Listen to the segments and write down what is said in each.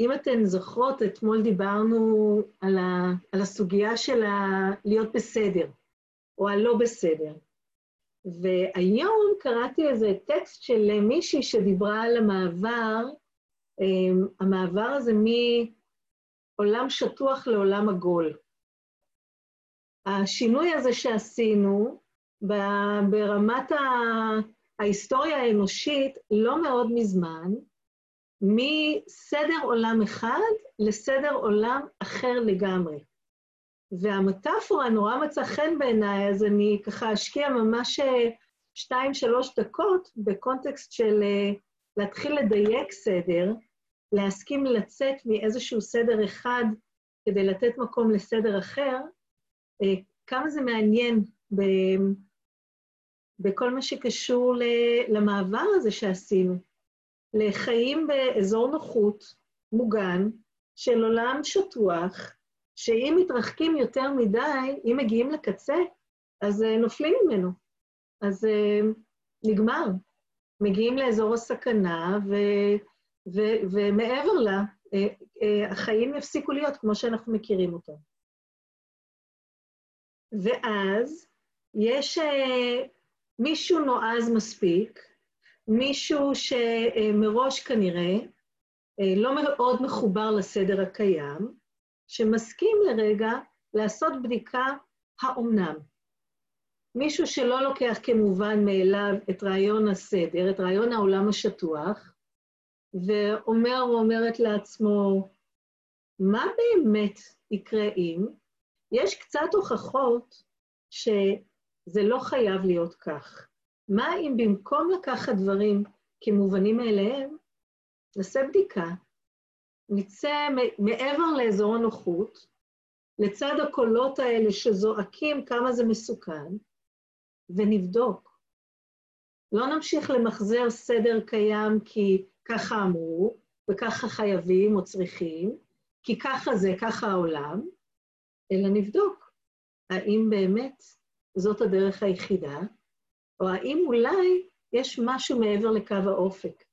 אם אתן זוכרות, אתמול דיברנו על, ה, על הסוגיה של ה, להיות בסדר, או הלא בסדר. והיום קראתי איזה טקסט של מישהי שדיברה על המעבר, אמ, המעבר הזה מעולם שטוח לעולם עגול. השינוי הזה שעשינו ברמת ההיסטוריה האנושית לא מאוד מזמן, מסדר עולם אחד לסדר עולם אחר לגמרי. והמטאפורה נורא מצא חן בעיניי, אז אני ככה אשקיע ממש אה, שתיים, שלוש דקות בקונטקסט של אה, להתחיל לדייק סדר, להסכים לצאת מאיזשהו סדר אחד כדי לתת מקום לסדר אחר, אה, כמה זה מעניין ב, בכל מה שקשור למעבר הזה שעשינו, לחיים באזור נוחות, מוגן, של עולם שטוח, שאם מתרחקים יותר מדי, אם מגיעים לקצה, אז uh, נופלים ממנו. אז uh, נגמר. מגיעים לאזור הסכנה, ו, ו, ומעבר לה, uh, החיים יפסיקו להיות כמו שאנחנו מכירים אותם. ואז יש מישהו נועז מספיק, מישהו שמראש כנראה uh, לא מאוד מחובר לסדר הקיים, שמסכים לרגע לעשות בדיקה האומנם. מישהו שלא לוקח כמובן מאליו את רעיון הסדר, את רעיון העולם השטוח, ואומר או אומרת לעצמו, מה באמת יקרה אם? יש קצת הוכחות שזה לא חייב להיות כך. מה אם במקום לקחת דברים כמובנים מאליהם, נעשה בדיקה נצא מעבר לאזור הנוחות, לצד הקולות האלה שזועקים כמה זה מסוכן, ונבדוק. לא נמשיך למחזר סדר קיים כי ככה אמרו, וככה חייבים או צריכים, כי ככה זה, ככה העולם, אלא נבדוק האם באמת זאת הדרך היחידה, או האם אולי יש משהו מעבר לקו האופק.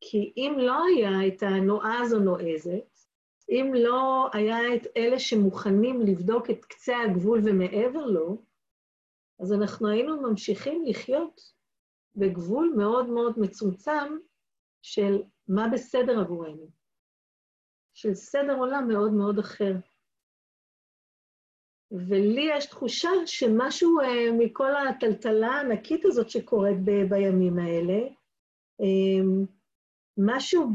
כי אם לא היה את הנועז או נועזת, אם לא היה את אלה שמוכנים לבדוק את קצה הגבול ומעבר לו, אז אנחנו היינו ממשיכים לחיות בגבול מאוד מאוד מצומצם של מה בסדר עבורנו, של סדר עולם מאוד מאוד אחר. ולי יש תחושה שמשהו uh, מכל הטלטלה הענקית הזאת שקורית ב- בימים האלה, um, משהו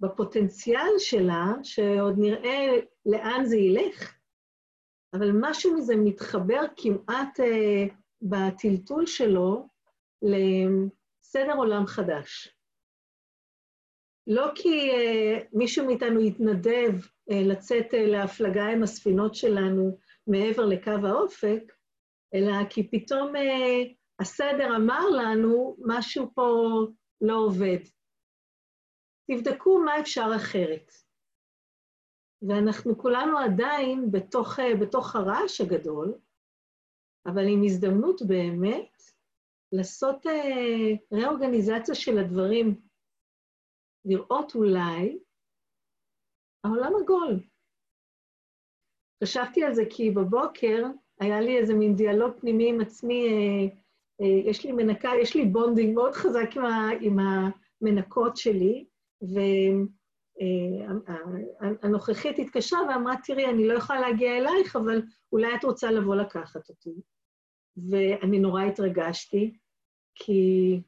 בפוטנציאל שלה, שעוד נראה לאן זה ילך, אבל משהו מזה מתחבר כמעט אה, בטלטול שלו לסדר עולם חדש. לא כי אה, מישהו מאיתנו יתנדב אה, לצאת אה, להפלגה עם הספינות שלנו מעבר לקו האופק, אלא כי פתאום אה, הסדר אמר לנו, משהו פה לא עובד. תבדקו מה אפשר אחרת. ואנחנו כולנו עדיין בתוך, בתוך הרעש הגדול, אבל עם הזדמנות באמת לעשות אה, ראורגניזציה של הדברים, לראות אולי העולם עגול. חשבתי על זה כי בבוקר היה לי איזה מין דיאלוג פנימי עם עצמי, אה, אה, יש לי מנקה, יש לי bonding מאוד חזק עם, ה, עם המנקות שלי, והנוכחית התקשרה ואמרה, תראי, אני לא יכולה להגיע אלייך, אבל אולי את רוצה לבוא לקחת אותי. ואני נורא התרגשתי, כי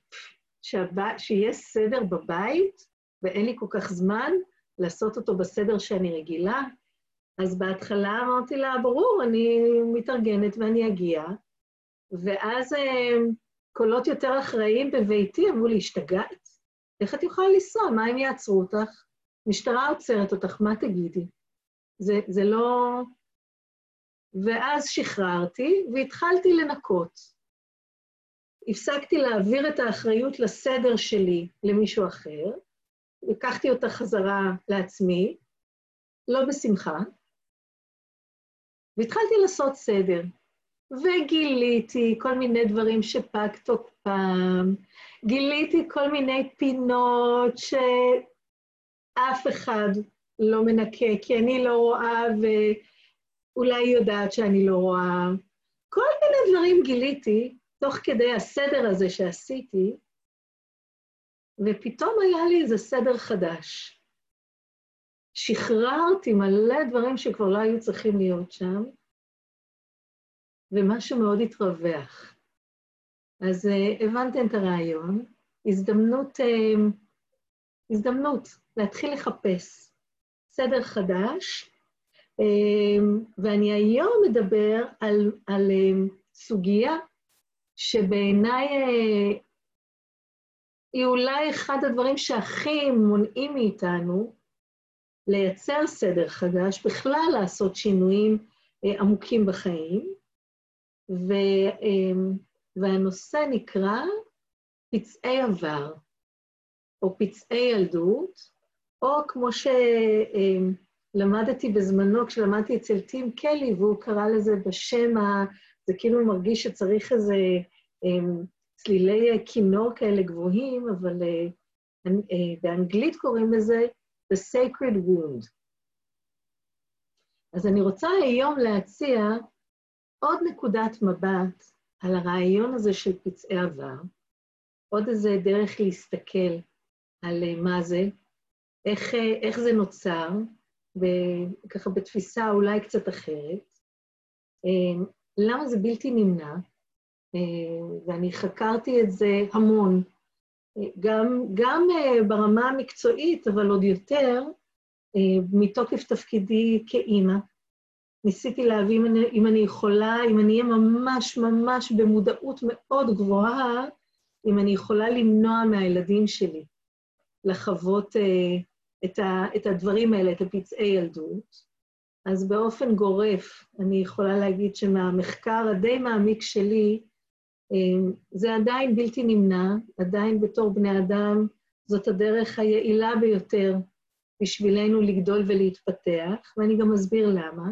שהבא, שיהיה סדר בבית, ואין לי כל כך זמן לעשות אותו בסדר שאני רגילה, אז בהתחלה אמרתי לה, ברור, אני מתארגנת ואני אגיע. ואז אה, קולות יותר אחראיים בביתי אמרו לי, השתגעת? איך את יכולה לנסוע? מה הם יעצרו אותך? משטרה עוצרת אותך, מה תגידי? זה, זה לא... ואז שחררתי והתחלתי לנקות. הפסקתי להעביר את האחריות לסדר שלי למישהו אחר, לקחתי אותה חזרה לעצמי, לא בשמחה, והתחלתי לעשות סדר. וגיליתי כל מיני דברים שפג תוקפם, גיליתי כל מיני פינות שאף אחד לא מנקה, כי אני לא רואה ואולי היא יודעת שאני לא רואה. כל מיני דברים גיליתי תוך כדי הסדר הזה שעשיתי, ופתאום היה לי איזה סדר חדש. שחררתי מלא דברים שכבר לא היו צריכים להיות שם, ומשהו מאוד התרווח. אז uh, הבנתם את הרעיון, הזדמנות, uh, הזדמנות להתחיל לחפש סדר חדש, uh, ואני היום מדבר על, על uh, סוגיה שבעיניי uh, היא אולי אחד הדברים שהכי מונעים מאיתנו לייצר סדר חדש, בכלל לעשות שינויים uh, עמוקים בחיים, ו, uh, והנושא נקרא פצעי עבר, או פצעי ילדות, או כמו שלמדתי בזמנו, כשלמדתי אצל טים קלי, והוא קרא לזה בשם, ה... זה כאילו מרגיש שצריך איזה um, צלילי כינור כאלה גבוהים, אבל uh, uh, באנגלית קוראים לזה The Sacred Wound. אז אני רוצה היום להציע עוד נקודת מבט על הרעיון הזה של פצעי עבר, עוד איזה דרך להסתכל על אה, מה זה, איך, אה, איך זה נוצר, ככה בתפיסה אולי קצת אחרת, אה, למה זה בלתי נמנע, ואני חקרתי את זה המון, גם, גם ברמה המקצועית, אבל עוד יותר מתוקף תפקידי כאימא. ניסיתי להבין אם אני יכולה, אם אני אהיה ממש ממש במודעות מאוד גבוהה, אם אני יכולה למנוע מהילדים שלי לחוות uh, את, ה, את הדברים האלה, את הפצעי ילדות. אז באופן גורף, אני יכולה להגיד שמהמחקר הדי מעמיק שלי, זה עדיין בלתי נמנע, עדיין בתור בני אדם, זאת הדרך היעילה ביותר בשבילנו לגדול ולהתפתח, ואני גם אסביר למה.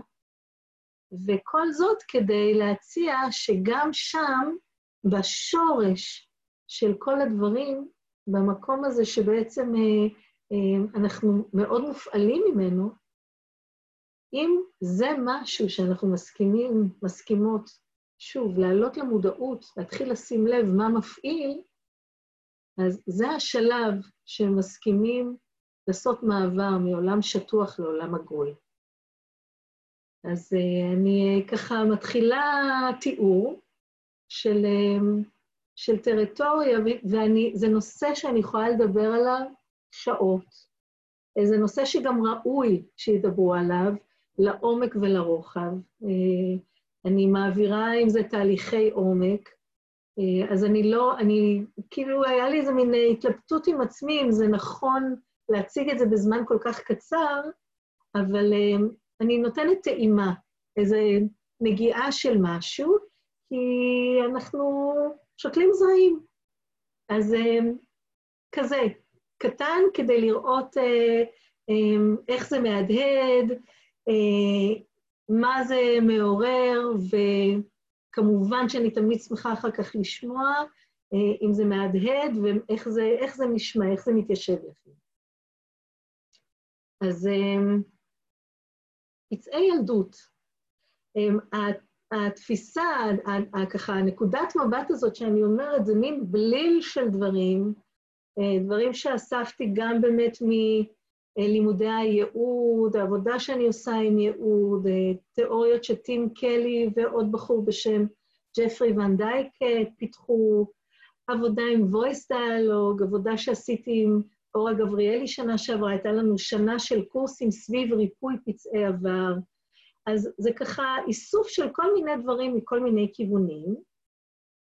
וכל זאת כדי להציע שגם שם, בשורש של כל הדברים, במקום הזה שבעצם אה, אה, אנחנו מאוד מופעלים ממנו, אם זה משהו שאנחנו מסכימים, מסכימות, שוב, להעלות למודעות, להתחיל לשים לב מה מפעיל, אז זה השלב שמסכימים לעשות מעבר מעולם שטוח לעולם עגול. אז uh, אני ככה מתחילה תיאור של, uh, של טריטוריה, וזה נושא שאני יכולה לדבר עליו שעות. זה נושא שגם ראוי שידברו עליו לעומק ולרוחב. אני מעבירה עם זה תהליכי עומק, uh, אז אני לא, אני, כאילו היה לי איזה מין התלבטות עם עצמי אם זה נכון להציג את זה בזמן כל כך קצר, אבל אני נותנת טעימה, איזו נגיעה של משהו, כי אנחנו שותלים זרעים. אז אה, כזה, קטן כדי לראות אה, אה, איך זה מהדהד, מה זה מעורר, וכמובן שאני תמיד שמחה אחר כך לשמוע אם זה מהדהד ואיך זה, זה נשמע, איך זה מתיישב לכם. אז פצעי ילדות. אמ, התפיסה, ככה, נקודת מבט הזאת שאני אומרת, זה מין בליל של דברים, אה, דברים שאספתי גם באמת מלימודי הייעוד, העבודה שאני עושה עם ייעוד, אה, תיאוריות שטים קלי ועוד בחור בשם ג'פרי ון דייק אה, פיתחו, עבודה עם voice dialogue, עבודה שעשיתי עם אורה גבריאלי שנה שעברה, הייתה לנו שנה של קורסים סביב ריפוי פצעי עבר. אז זה ככה איסוף של כל מיני דברים מכל מיני כיוונים,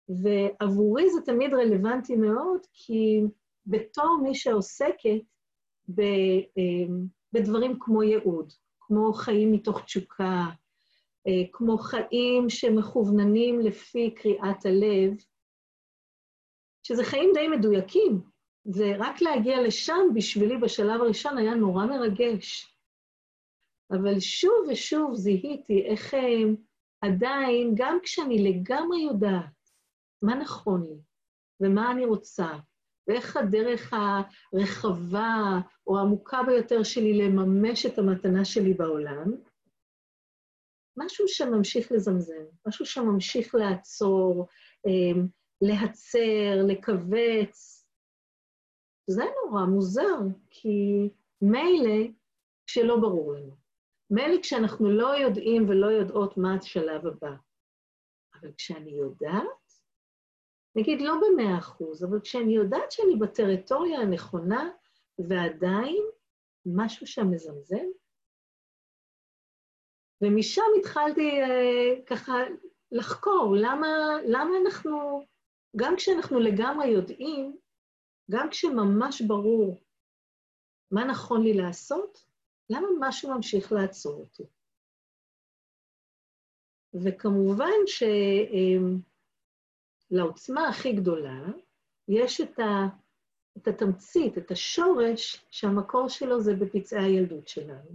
ועבורי זה תמיד רלוונטי מאוד, כי בתור מי שעוסקת בדברים כמו ייעוד, כמו חיים מתוך תשוקה, אה, כמו חיים שמכווננים לפי קריאת הלב, שזה חיים די מדויקים, ורק להגיע לשם בשבילי בשלב הראשון היה נורא מרגש. אבל שוב ושוב זיהיתי איך הם עדיין, גם כשאני לגמרי יודעת מה נכון לי ומה אני רוצה, ואיך הדרך הרחבה או העמוקה ביותר שלי לממש את המתנה שלי בעולם, משהו שממשיך לזמזם, משהו שממשיך לעצור, אמ, להצר, לכווץ. זה נורא מוזר, כי מילא כשלא ברור לנו. מילא כשאנחנו לא יודעים ולא יודעות מה השלב הבא. אבל כשאני יודעת, נגיד לא במאה אחוז, אבל כשאני יודעת שאני בטריטוריה הנכונה, ועדיין משהו שם מזמזם, ומשם התחלתי אה, ככה לחקור למה, למה אנחנו, גם כשאנחנו לגמרי יודעים, גם כשממש ברור מה נכון לי לעשות, למה משהו ממשיך לעצור אותי? וכמובן שלעוצמה הכי גדולה יש את, ה, את התמצית, את השורש, שהמקור שלו זה בפצעי הילדות שלנו.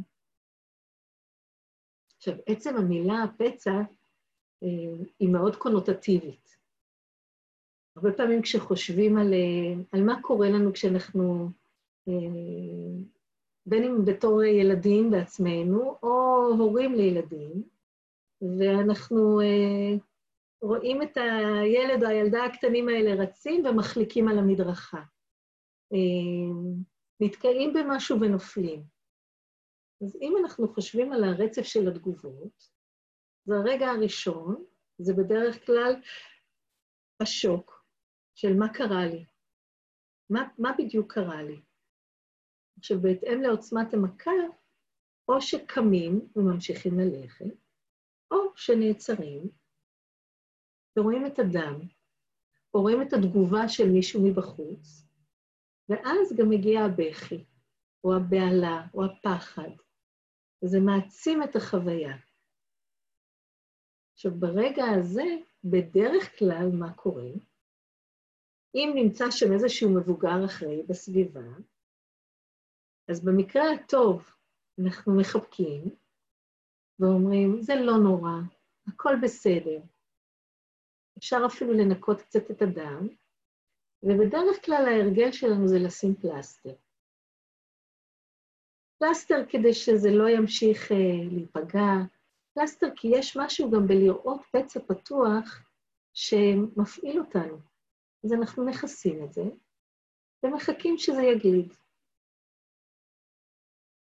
עכשיו, עצם המילה פצע אה, היא מאוד קונוטטיבית. הרבה פעמים כשחושבים על, אה, על מה קורה לנו כשאנחנו, אה, בין אם בתור ילדים בעצמנו, או הורים לילדים, ואנחנו רואים את הילד או הילדה הקטנים האלה רצים ומחליקים על המדרכה. נתקעים במשהו ונופלים. אז אם אנחנו חושבים על הרצף של התגובות, זה הרגע הראשון, זה בדרך כלל השוק של מה קרה לי, מה, מה בדיוק קרה לי. עכשיו, בהתאם לעוצמת המכה, או שקמים וממשיכים ללכת, או שנעצרים ורואים את הדם, או רואים את התגובה של מישהו מבחוץ, ואז גם מגיע הבכי, או הבהלה, או הפחד, וזה מעצים את החוויה. עכשיו, ברגע הזה, בדרך כלל מה קורה? אם נמצא שם איזשהו מבוגר אחראי בסביבה, אז במקרה הטוב אנחנו מחבקים ואומרים, זה לא נורא, הכל בסדר. אפשר אפילו לנקות קצת את הדם, ובדרך כלל ההרגל שלנו זה לשים פלסטר. פלסטר כדי שזה לא ימשיך אה, להיפגע, פלסטר כי יש משהו גם בלראות פצע פתוח שמפעיל אותנו. אז אנחנו מכסים את זה ומחכים שזה יגליד.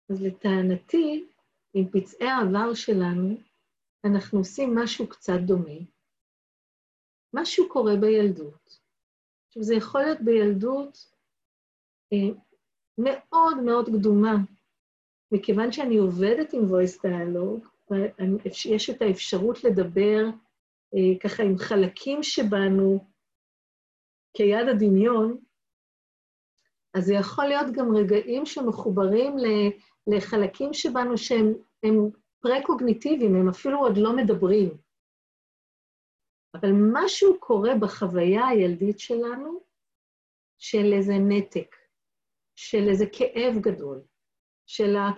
אז לטענתי, עם פצעי העבר שלנו, אנחנו עושים משהו קצת דומה. משהו קורה בילדות. עכשיו, זה יכול להיות בילדות אה, מאוד מאוד קדומה, מכיוון שאני עובדת עם voice dialogue, יש את האפשרות לדבר אה, ככה עם חלקים שבנו כיד הדמיון, אז זה יכול להיות גם רגעים שמחוברים לחלקים שבנו שהם פרה-קוגניטיביים, הם אפילו עוד לא מדברים. אבל משהו קורה בחוויה הילדית שלנו של איזה נתק, של איזה כאב גדול. של ה...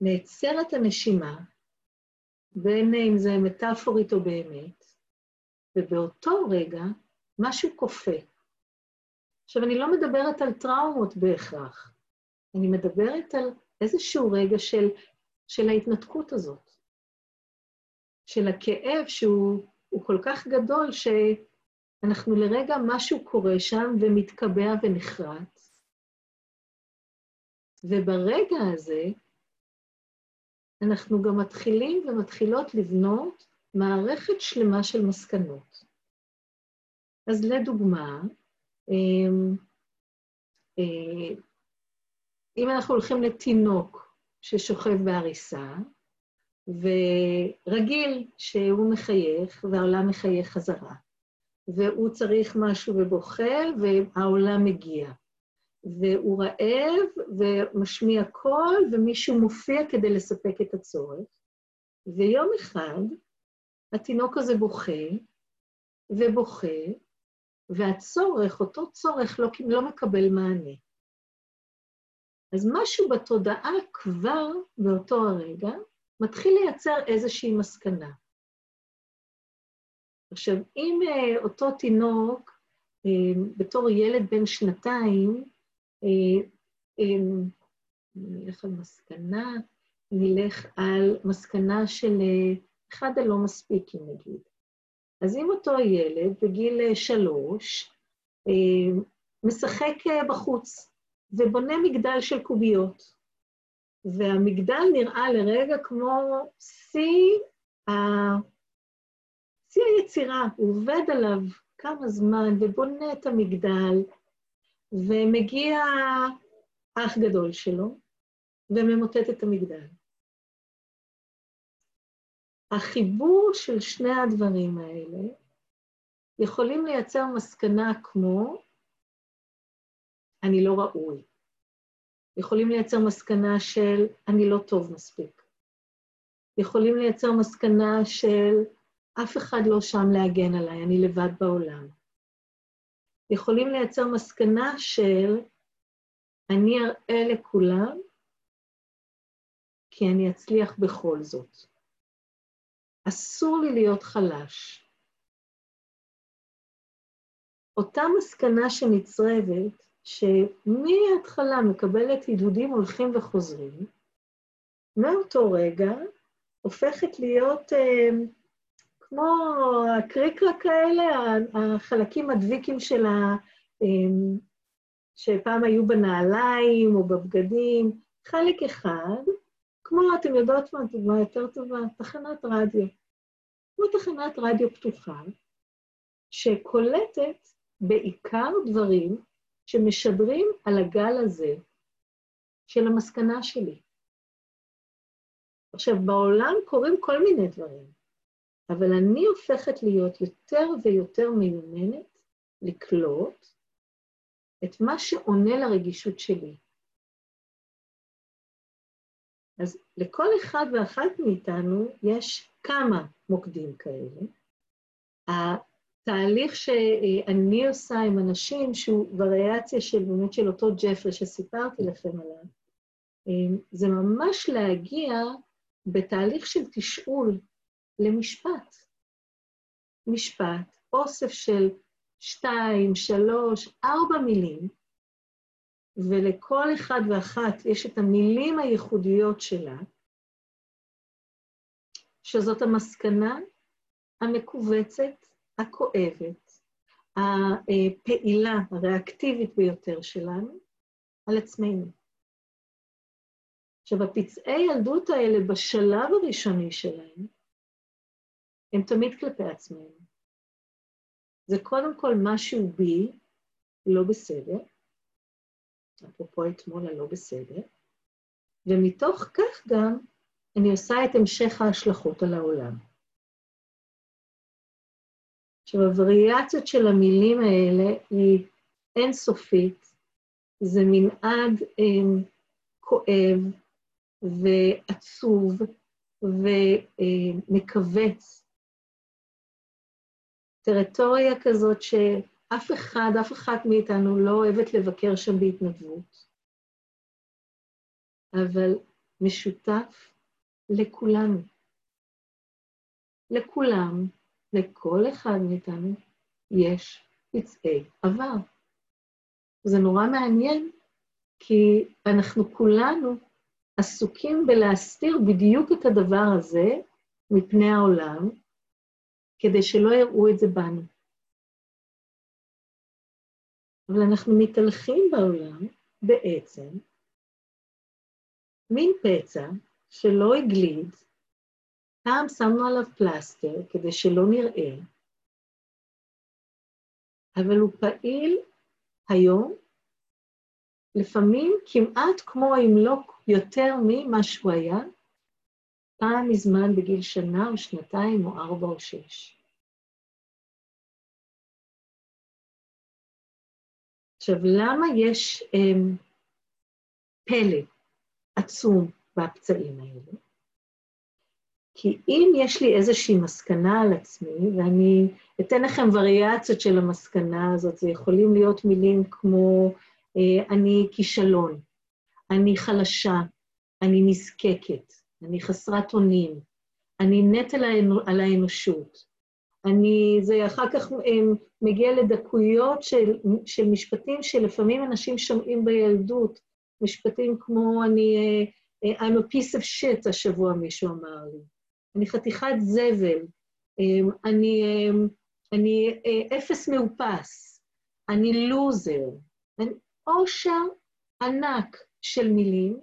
נעצרת הנשימה, בין אם זה מטאפורית או באמת, ובאותו רגע משהו כופה. עכשיו, אני לא מדברת על טראומות בהכרח, אני מדברת על איזשהו רגע של, של ההתנתקות הזאת, של הכאב שהוא כל כך גדול, שאנחנו לרגע, משהו קורה שם ומתקבע ונחרט, וברגע הזה אנחנו גם מתחילים ומתחילות לבנות מערכת שלמה של מסקנות. אז לדוגמה, אמ, אה, אם אנחנו הולכים לתינוק ששוכב בעריסה, ורגיל שהוא מחייך והעולם מחייך חזרה, והוא צריך משהו ובוכה והעולם מגיע. והוא רעב ומשמיע קול, ומישהו מופיע כדי לספק את הצורך. ויום אחד התינוק הזה בוכה ובוכה, והצורך, אותו צורך, לא, לא מקבל מענה. אז משהו בתודעה כבר באותו הרגע מתחיל לייצר איזושהי מסקנה. עכשיו, אם uh, אותו תינוק בתור ילד בן שנתיים, נלך על מסקנה, נלך על מסקנה של אחד הלא מספיקים נגיד. אז אם אותו ילד בגיל שלוש משחק בחוץ ובונה מגדל של קוביות, והמגדל נראה לרגע כמו שיא ה... שיא היצירה, הוא עובד עליו כמה זמן ובונה את המגדל, ומגיע אח גדול שלו וממוטט את המגדל. החיבור של שני הדברים האלה יכולים לייצר מסקנה כמו אני לא ראוי. יכולים לייצר מסקנה של אני לא טוב מספיק. יכולים לייצר מסקנה של אף אחד לא שם להגן עליי, אני לבד בעולם. יכולים לייצר מסקנה של אני אראה לכולם כי אני אצליח בכל זאת. אסור לי להיות חלש. אותה מסקנה שנצרבת, שמההתחלה מקבלת עידודים הולכים וחוזרים, מאותו רגע הופכת להיות אה, כמו הקריקרק האלה, החלקים הדביקים של ה... אה, שפעם היו בנעליים או בבגדים, חלק אחד, כמו, אתם יודעות מה דוגמה יותר טובה? תחנת רדיו. כמו תחנת רדיו פתוחה, שקולטת בעיקר דברים שמשדרים על הגל הזה של המסקנה שלי. עכשיו, בעולם קורים כל מיני דברים, אבל אני הופכת להיות יותר ויותר מיומנת לקלוט את מה שעונה לרגישות שלי. אז לכל אחד ואחת מאיתנו יש כמה מוקדים כאלה. התהליך שאני עושה עם אנשים, שהוא וריאציה של באמת של אותו ג'פרי שסיפרתי לכם עליו, זה ממש להגיע בתהליך של תשאול למשפט. משפט, אוסף של שתיים, שלוש, ארבע מילים, ולכל אחד ואחת יש את המילים הייחודיות שלה, שזאת המסקנה המכווצת, הכואבת, הפעילה, הריאקטיבית ביותר שלנו, על עצמנו. עכשיו, הפצעי ילדות האלה, בשלב הראשוני שלהם, הם תמיד כלפי עצמנו. זה קודם כל משהו בי לא בסדר, אפרופו אתמול הלא בסדר, ומתוך כך גם אני עושה את המשך ההשלכות על העולם. עכשיו, הווריאציות של המילים האלה היא אינסופית, זה מנעד הם, אמ, כואב ועצוב ומכווץ. טריטוריה כזאת שאף אחד, אף אחת מאיתנו לא אוהבת לבקר שם בהתנדבות, אבל משותף לכולנו. לכולם, לכל אחד מאיתנו, יש פצעי עבר. זה נורא מעניין, כי אנחנו כולנו עסוקים בלהסתיר בדיוק את הדבר הזה מפני העולם, כדי שלא יראו את זה בנו. אבל אנחנו מתהלכים בעולם בעצם מין פצע שלא הגליד, פעם שמנו עליו פלסטר כדי שלא נראה, אבל הוא פעיל היום, לפעמים כמעט כמו אם לא יותר ממה שהוא היה פעם מזמן בגיל שנה או שנתיים או ארבע או שש. עכשיו, למה יש um, פלא עצום בפצעים האלה? כי אם יש לי איזושהי מסקנה על עצמי, ואני אתן לכם וריאציות של המסקנה הזאת, זה יכולים להיות מילים כמו אה, אני כישלון, אני חלשה, אני נזקקת, אני חסרת אונים, אני נטל על האנושות, אני, זה אחר כך מגיע לדקויות של, של משפטים שלפעמים אנשים שומעים בילדות, משפטים כמו אני, uh, I'm a piece of shit, השבוע מישהו אמר לי. אני חתיכת זבל, um, אני, um, אני uh, אפס מאופס, אני לוזר. עושר ענק של מילים,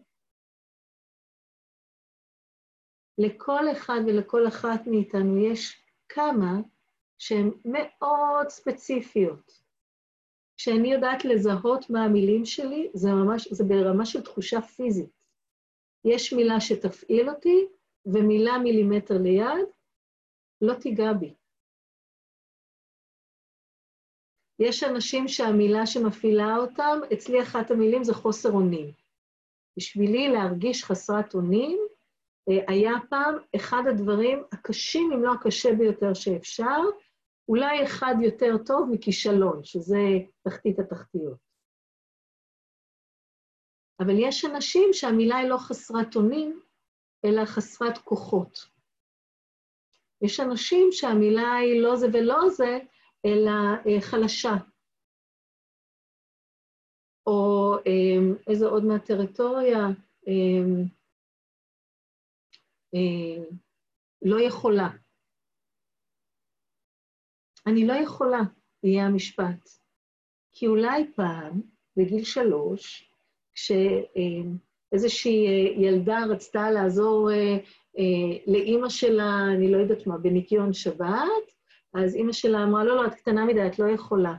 לכל אחד ולכל אחת מאיתנו יש כמה שהן מאוד ספציפיות. כשאני יודעת לזהות מה המילים שלי, זה ממש, זה ברמה של תחושה פיזית. יש מילה שתפעיל אותי, ומילה מילימטר ליד, לא תיגע בי. יש אנשים שהמילה שמפעילה אותם, אצלי אחת המילים זה חוסר אונים. בשבילי להרגיש חסרת אונים, אה, היה פעם אחד הדברים הקשים, אם לא הקשה ביותר שאפשר, אולי אחד יותר טוב מכישלון, שזה תחתית התחתיות. אבל יש אנשים שהמילה היא לא חסרת אונים, אלא חסרת כוחות. יש אנשים שהמילה היא לא זה ולא זה, אלא אה, חלשה. או אה, איזה עוד מהטריטוריה, אה, לא יכולה. אני לא יכולה, יהיה המשפט. כי אולי פעם, בגיל שלוש, כשאיזושהי ילדה רצתה לעזור לאימא שלה, אני לא יודעת מה, בניקיון שבת, אז אימא שלה אמרה, לא, לא, את קטנה מדי, את לא יכולה.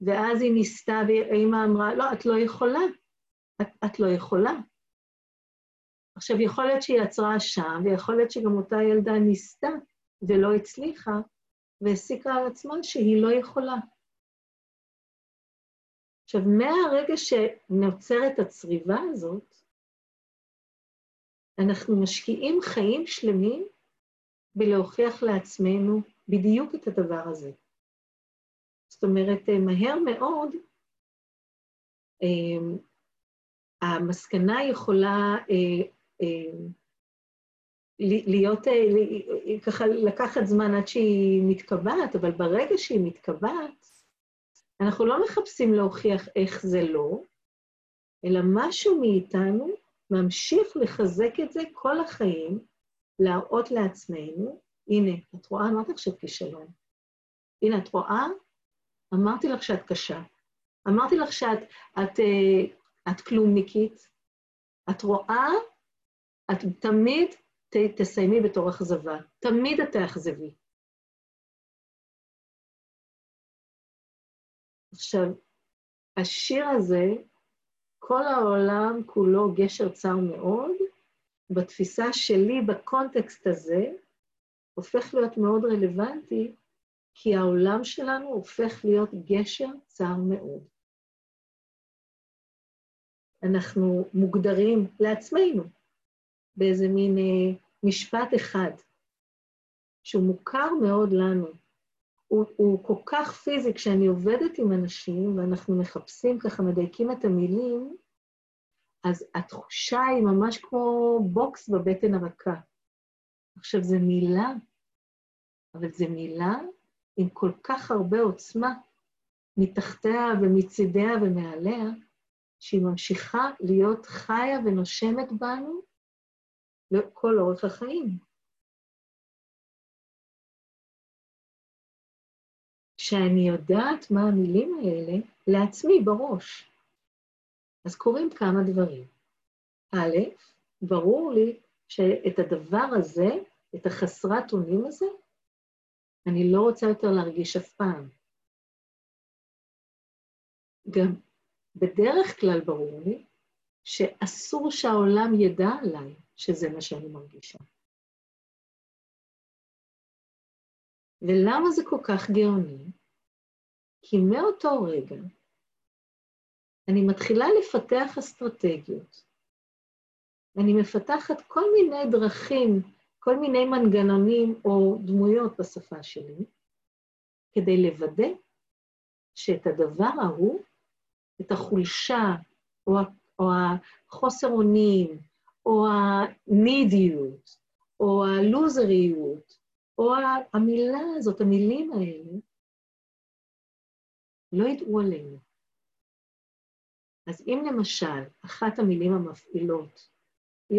ואז היא ניסתה, ואימא אמרה, לא, את לא יכולה. את, את לא יכולה. עכשיו, יכול להיות שהיא עצרה שם, ויכול להיות שגם אותה ילדה ניסתה ולא הצליחה, והסיקה על עצמה שהיא לא יכולה. עכשיו, מהרגע שנוצרת הצריבה הזאת, אנחנו משקיעים חיים שלמים בלהוכיח לעצמנו בדיוק את הדבר הזה. זאת אומרת, אה, מהר מאוד, אה, המסקנה יכולה אה, להיות, ככה לקחת זמן עד שהיא מתקבעת, אבל ברגע שהיא מתקבעת, אנחנו לא מחפשים להוכיח איך זה לא, אלא משהו מאיתנו ממשיך לחזק את זה כל החיים, להראות לעצמנו הנה, את רואה? אמרתי לך שאת כישלון. הנה, את רואה? אמרתי לך שאת קשה. אמרתי לך שאת את, אה, את כלומניקית. את רואה? את תמיד ת, תסיימי בתור אכזבה. תמיד את תאכזבי. עכשיו, השיר הזה, כל העולם כולו גשר צר מאוד, בתפיסה שלי, בקונטקסט הזה, הופך להיות מאוד רלוונטי, כי העולם שלנו הופך להיות גשר צר מאוד. אנחנו מוגדרים לעצמנו באיזה מין אה, משפט אחד, שהוא מוכר מאוד לנו. הוא, הוא כל כך פיזי, כשאני עובדת עם אנשים ואנחנו מחפשים, ככה מדייקים את המילים, אז התחושה היא ממש כמו בוקס בבטן הרכה. עכשיו, זו מילה, אבל זו מילה עם כל כך הרבה עוצמה מתחתיה ומצידיה ומעליה, שהיא ממשיכה להיות חיה ונושמת בנו לכל אורך החיים. כשאני יודעת מה המילים האלה לעצמי בראש. אז קורים כמה דברים. א', ברור לי שאת הדבר הזה, את החסרת אונים הזה, אני לא רוצה יותר להרגיש אף פעם. גם בדרך כלל ברור לי שאסור שהעולם ידע עליי שזה מה שאני מרגישה. ולמה זה כל כך גאוני? כי מאותו רגע אני מתחילה לפתח אסטרטגיות. אני מפתחת כל מיני דרכים, כל מיני מנגנונים או דמויות בשפה שלי, כדי לוודא שאת הדבר ההוא, את החולשה, או, או החוסר אונים, או הנידיות, או הלוזריות, או המילה הזאת, המילים האלה, לא ידעו עלינו. אז אם למשל, אחת המילים המפעילות,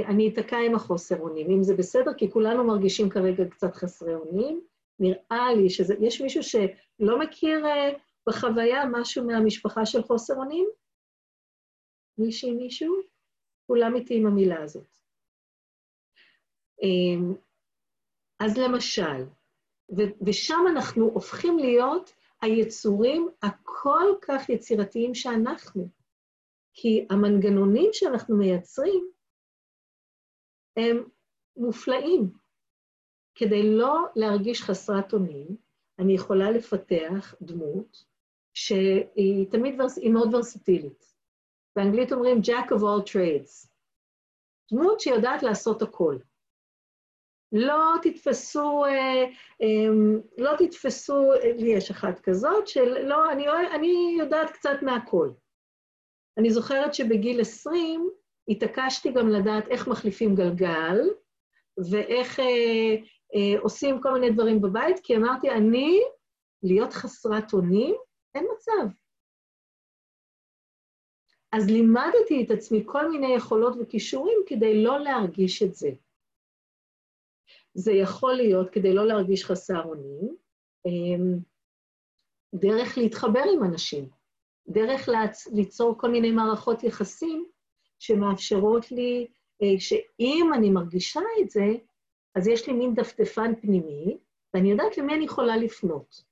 אני אתקע עם החוסר אונים, אם זה בסדר, כי כולנו מרגישים כרגע קצת חסרי אונים, נראה לי שיש מישהו שלא מכיר uh, בחוויה משהו מהמשפחה של חוסר אונים? מישהי, מישהו? כולם איתי עם המילה הזאת. Um, אז למשל, ושם אנחנו הופכים להיות היצורים הכל כך יצירתיים שאנחנו. כי המנגנונים שאנחנו מייצרים הם מופלאים. כדי לא להרגיש חסרת אונים, אני יכולה לפתח דמות שהיא תמיד ורס... היא מאוד ורסטילית. באנגלית אומרים Jack of all trades. דמות שיודעת לעשות הכל. לא תתפסו, אה, אה, לא תתפסו, לי יש אחת כזאת, שלא, אני, אני יודעת קצת מהכל. אני זוכרת שבגיל 20 התעקשתי גם לדעת איך מחליפים גלגל, ואיך אה, אה, עושים כל מיני דברים בבית, כי אמרתי, אני, להיות חסרת אונים, אין מצב. אז לימדתי את עצמי כל מיני יכולות וכישורים כדי לא להרגיש את זה. זה יכול להיות, כדי לא להרגיש חסר אונים, אמ, דרך להתחבר עם אנשים, דרך ליצור כל מיני מערכות יחסים שמאפשרות לי, אה, שאם אני מרגישה את זה, אז יש לי מין דפדפן פנימי, ואני יודעת למי אני יכולה לפנות.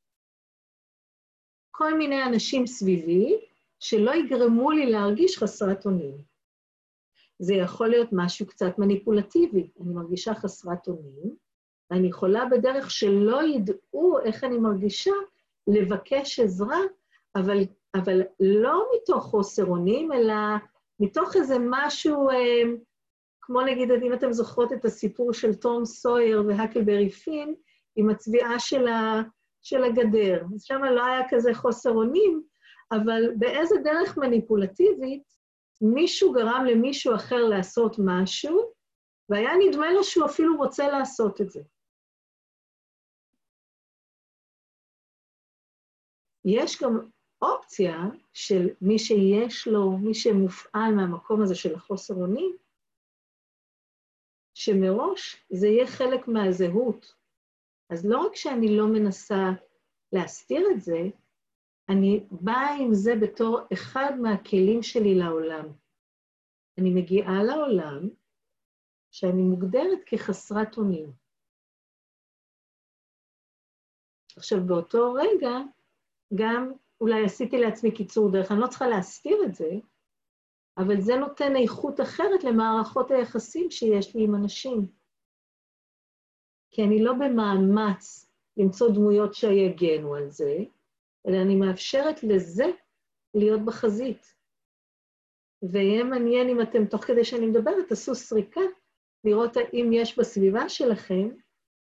כל מיני אנשים סביבי שלא יגרמו לי להרגיש חסרת אונים. זה יכול להיות משהו קצת מניפולטיבי. אני מרגישה חסרת אונים, ואני יכולה בדרך שלא ידעו איך אני מרגישה, לבקש עזרה, אבל, אבל לא מתוך חוסר אונים, אלא מתוך איזה משהו, אה, כמו נגיד, אם אתם זוכרות את הסיפור של תום סויר והקלברי פין, עם הצביעה של, ה, של הגדר. אז שם לא היה כזה חוסר אונים, אבל באיזה דרך מניפולטיבית מישהו גרם למישהו אחר לעשות משהו, והיה נדמה לו שהוא אפילו רוצה לעשות את זה. יש גם אופציה של מי שיש לו, מי שמופעל מהמקום הזה של החוסר אונים, שמראש זה יהיה חלק מהזהות. אז לא רק שאני לא מנסה להסתיר את זה, אני באה עם זה בתור אחד מהכלים שלי לעולם. אני מגיעה לעולם שאני מוגדרת כחסרת אונים. עכשיו, באותו רגע, גם אולי עשיתי לעצמי קיצור דרך, אני לא צריכה להסתיר את זה, אבל זה נותן איכות אחרת למערכות היחסים שיש לי עם אנשים. כי אני לא במאמץ למצוא דמויות שיגנו על זה, אלא אני מאפשרת לזה להיות בחזית. ויהיה מעניין אם אתם, תוך כדי שאני מדברת, תעשו סריקה, לראות האם יש בסביבה שלכם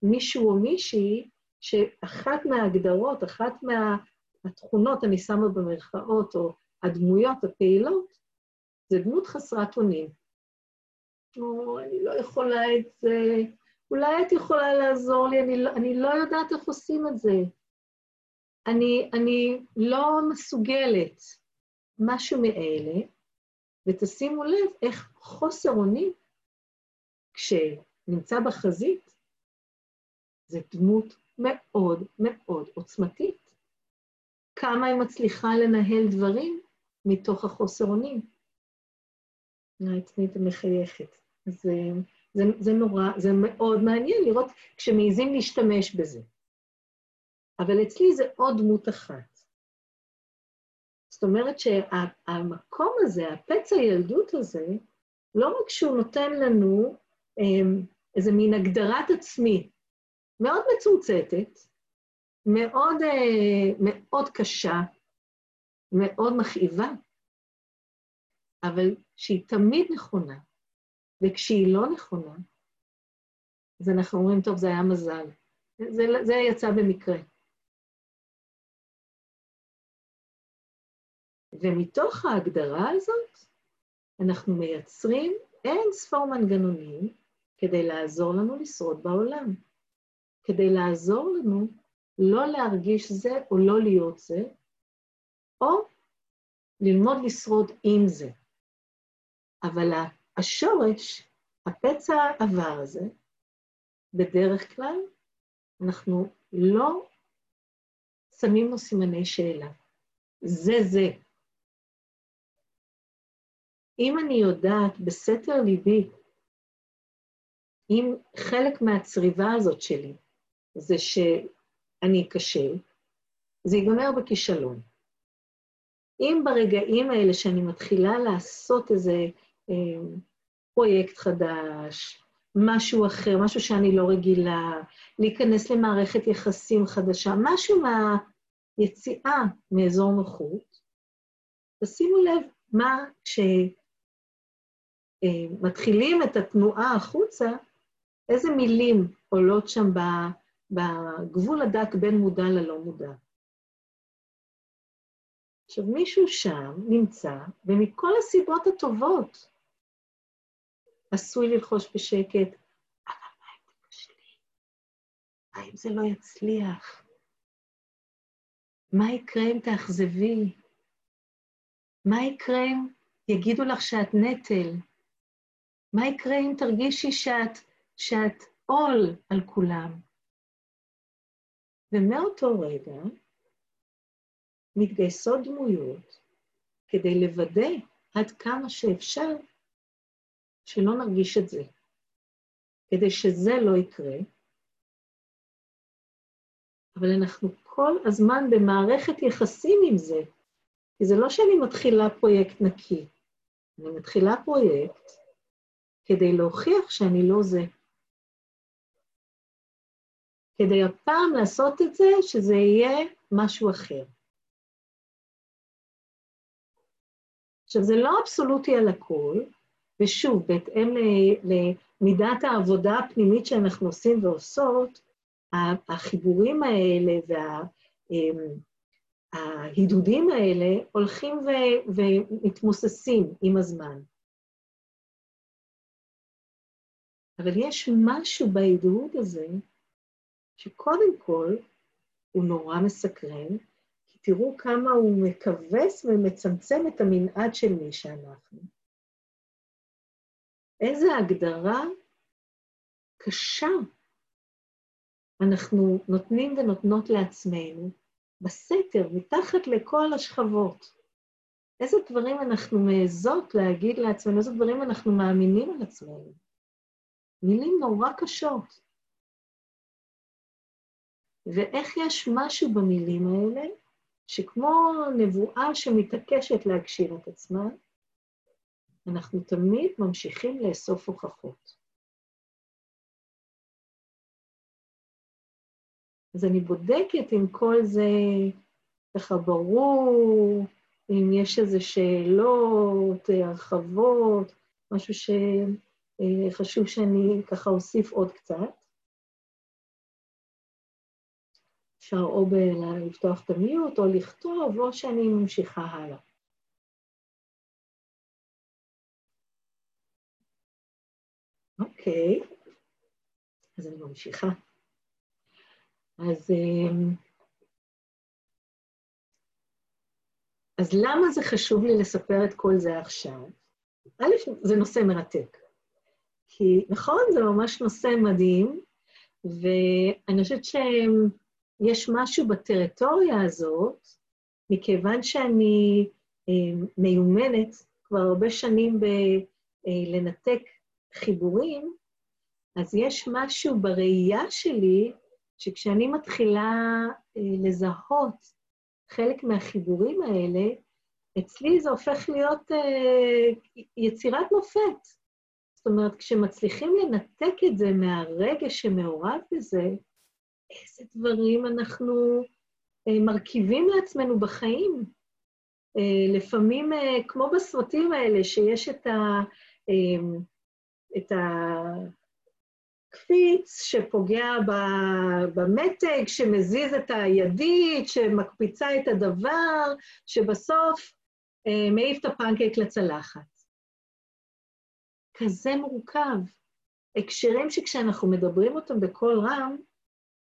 מישהו או מישהי שאחת מההגדרות, אחת מהתכונות, אני שמה במרכאות, או הדמויות הפעילות, זה דמות חסרת אונים. או, אני לא יכולה את זה, אולי את יכולה לעזור לי, אני לא, אני לא יודעת איך עושים את זה. אני, אני לא מסוגלת. משהו מאלה, ותשימו לב איך חוסר אונים, כשנמצא בחזית, זה דמות מאוד מאוד עוצמתית. כמה היא מצליחה לנהל דברים מתוך החוסר אונים. העצמית המחייכת. זה, זה, זה נורא, זה מאוד מעניין לראות כשמעיזים להשתמש בזה. אבל אצלי זה עוד דמות אחת. זאת אומרת שהמקום הזה, הפצע הילדות הזה, לא רק שהוא נותן לנו אמ, איזה מין הגדרת עצמי מאוד מצומצתת, מאוד, אה, מאוד קשה, מאוד מכאיבה, אבל שהיא תמיד נכונה, וכשהיא לא נכונה, אז אנחנו אומרים, טוב, זה היה מזל. זה, זה יצא במקרה. ומתוך ההגדרה הזאת, אנחנו מייצרים אין ספור מנגנונים כדי לעזור לנו לשרוד בעולם. כדי לעזור לנו לא להרגיש זה או לא להיות זה, או ללמוד לשרוד עם זה. אבל השורש, הפצע העבר הזה, בדרך כלל אנחנו לא שמים לו סימני שאלה. זה זה. אם אני יודעת בסתר ליבי, אם חלק מהצריבה הזאת שלי זה שאני אכשל, זה ייגמר בכישלון. אם ברגעים האלה שאני מתחילה לעשות איזה אה, פרויקט חדש, משהו אחר, משהו שאני לא רגילה, להיכנס למערכת יחסים חדשה, משהו מהיציאה מאזור נוחות, תשימו לב מה כשמתחילים את התנועה החוצה, איזה מילים עולות שם בגבול הדק בין מודע ללא מודע. עכשיו, מישהו שם נמצא, ומכל הסיבות הטובות, עשוי ללחוש בשקט, אבל מה אם תיכשלי? מה אם זה לא יצליח? מה יקרה אם תאכזבי? מה יקרה אם יגידו לך שאת נטל? מה יקרה אם תרגישי שאת, שאת עול על כולם? ומאותו רגע מתגייסות דמויות כדי לוודא עד כמה שאפשר שלא נרגיש את זה. כדי שזה לא יקרה, אבל אנחנו כל הזמן במערכת יחסים עם זה, כי זה לא שאני מתחילה פרויקט נקי, אני מתחילה פרויקט כדי להוכיח שאני לא זה. כדי הפעם לעשות את זה, שזה יהיה משהו אחר. עכשיו, זה לא אבסולוטי על הכל, ושוב, בהתאם למידת העבודה הפנימית שאנחנו עושים ועושות, החיבורים האלה וההידודים האלה הולכים ומתמוססים עם הזמן. אבל יש משהו בהידוד הזה, שקודם כל הוא נורא מסקרן, כי תראו כמה הוא מכווס ומצמצם את המנעד של מי שאנחנו. איזה הגדרה קשה אנחנו נותנים ונותנות לעצמנו בסתר, מתחת לכל השכבות. איזה דברים אנחנו מעזות להגיד לעצמנו, איזה דברים אנחנו מאמינים על עצמנו. מילים נורא קשות. ואיך יש משהו במילים האלה, שכמו נבואה שמתעקשת להגשים את עצמה, אנחנו תמיד ממשיכים לאסוף הוכחות. אז אני בודקת אם כל זה ככה ברור, אם יש איזה שאלות, הרחבות, משהו שחשוב שאני ככה אוסיף עוד קצת. אפשר או לפתוח את המיוט, או לכתוב, או שאני ממשיכה הלאה. אוקיי, אז אני ממשיכה. אז, אמ, אז למה זה חשוב לי לספר את כל זה עכשיו? א', זה נושא מרתק. כי נכון, זה ממש נושא מדהים, ואני חושבת שיש משהו בטריטוריה הזאת, מכיוון שאני אה, מיומנת כבר הרבה שנים בלנתק חיבורים, אז יש משהו בראייה שלי, שכשאני מתחילה אה, לזהות חלק מהחיבורים האלה, אצלי זה הופך להיות אה, יצירת מופת. זאת אומרת, כשמצליחים לנתק את זה מהרגש שמעורב בזה, איזה דברים אנחנו אה, מרכיבים לעצמנו בחיים. אה, לפעמים, אה, כמו בסרטים האלה, שיש את ה... אה, את הקפיץ שפוגע במתג, שמזיז את הידית, שמקפיצה את הדבר, שבסוף אה, מעיף את הפנקייק לצלחת. כזה מורכב. הקשרים שכשאנחנו מדברים אותם בקול רם,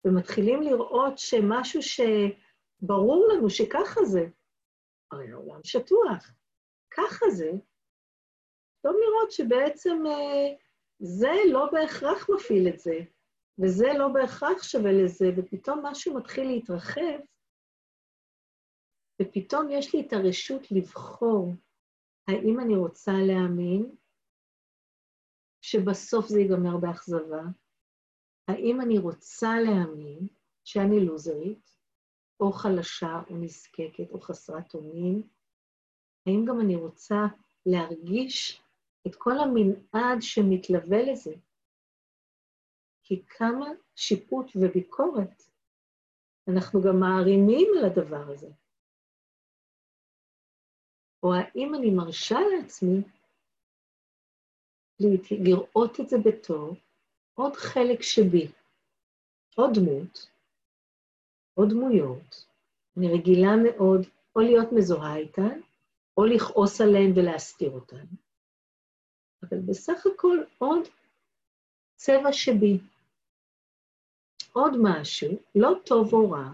ומתחילים לראות שמשהו שברור לנו שככה זה, הרי העולם שטוח, ככה זה, פתאום לראות שבעצם אה, זה לא בהכרח מפעיל את זה, וזה לא בהכרח שווה לזה, ופתאום משהו מתחיל להתרחב, ופתאום יש לי את הרשות לבחור האם אני רוצה להאמין שבסוף זה ייגמר באכזבה, האם אני רוצה להאמין שאני לוזרית, או חלשה, או נזקקת, או חסרת אונים, האם גם אני רוצה להרגיש את כל המנעד שמתלווה לזה? כי כמה שיפוט וביקורת אנחנו גם מערימים על הדבר הזה. או האם אני מרשה לעצמי לראות את זה בתור עוד חלק שבי, עוד דמות, עוד דמויות, אני רגילה מאוד או להיות מזוהה איתן, או לכעוס עליהן ולהסתיר אותן, אבל בסך הכל עוד צבע שבי, עוד משהו, לא טוב או רע,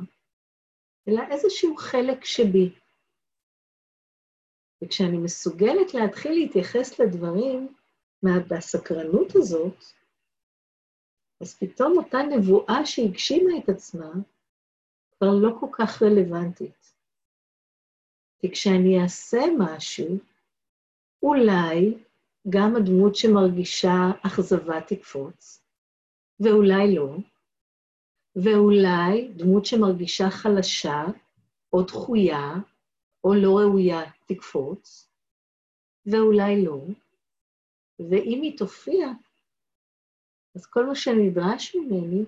אלא איזשהו חלק שבי. וכשאני מסוגלת להתחיל להתייחס לדברים בסקרנות הזאת, אז פתאום אותה נבואה שהגשימה את עצמה כבר לא כל כך רלוונטית. כי כשאני אעשה משהו, אולי גם הדמות שמרגישה אכזבה תקפוץ, ואולי לא, ואולי דמות שמרגישה חלשה או דחויה או לא ראויה תקפוץ, ואולי לא, ואם היא תופיע, אז כל מה שנדרש ממני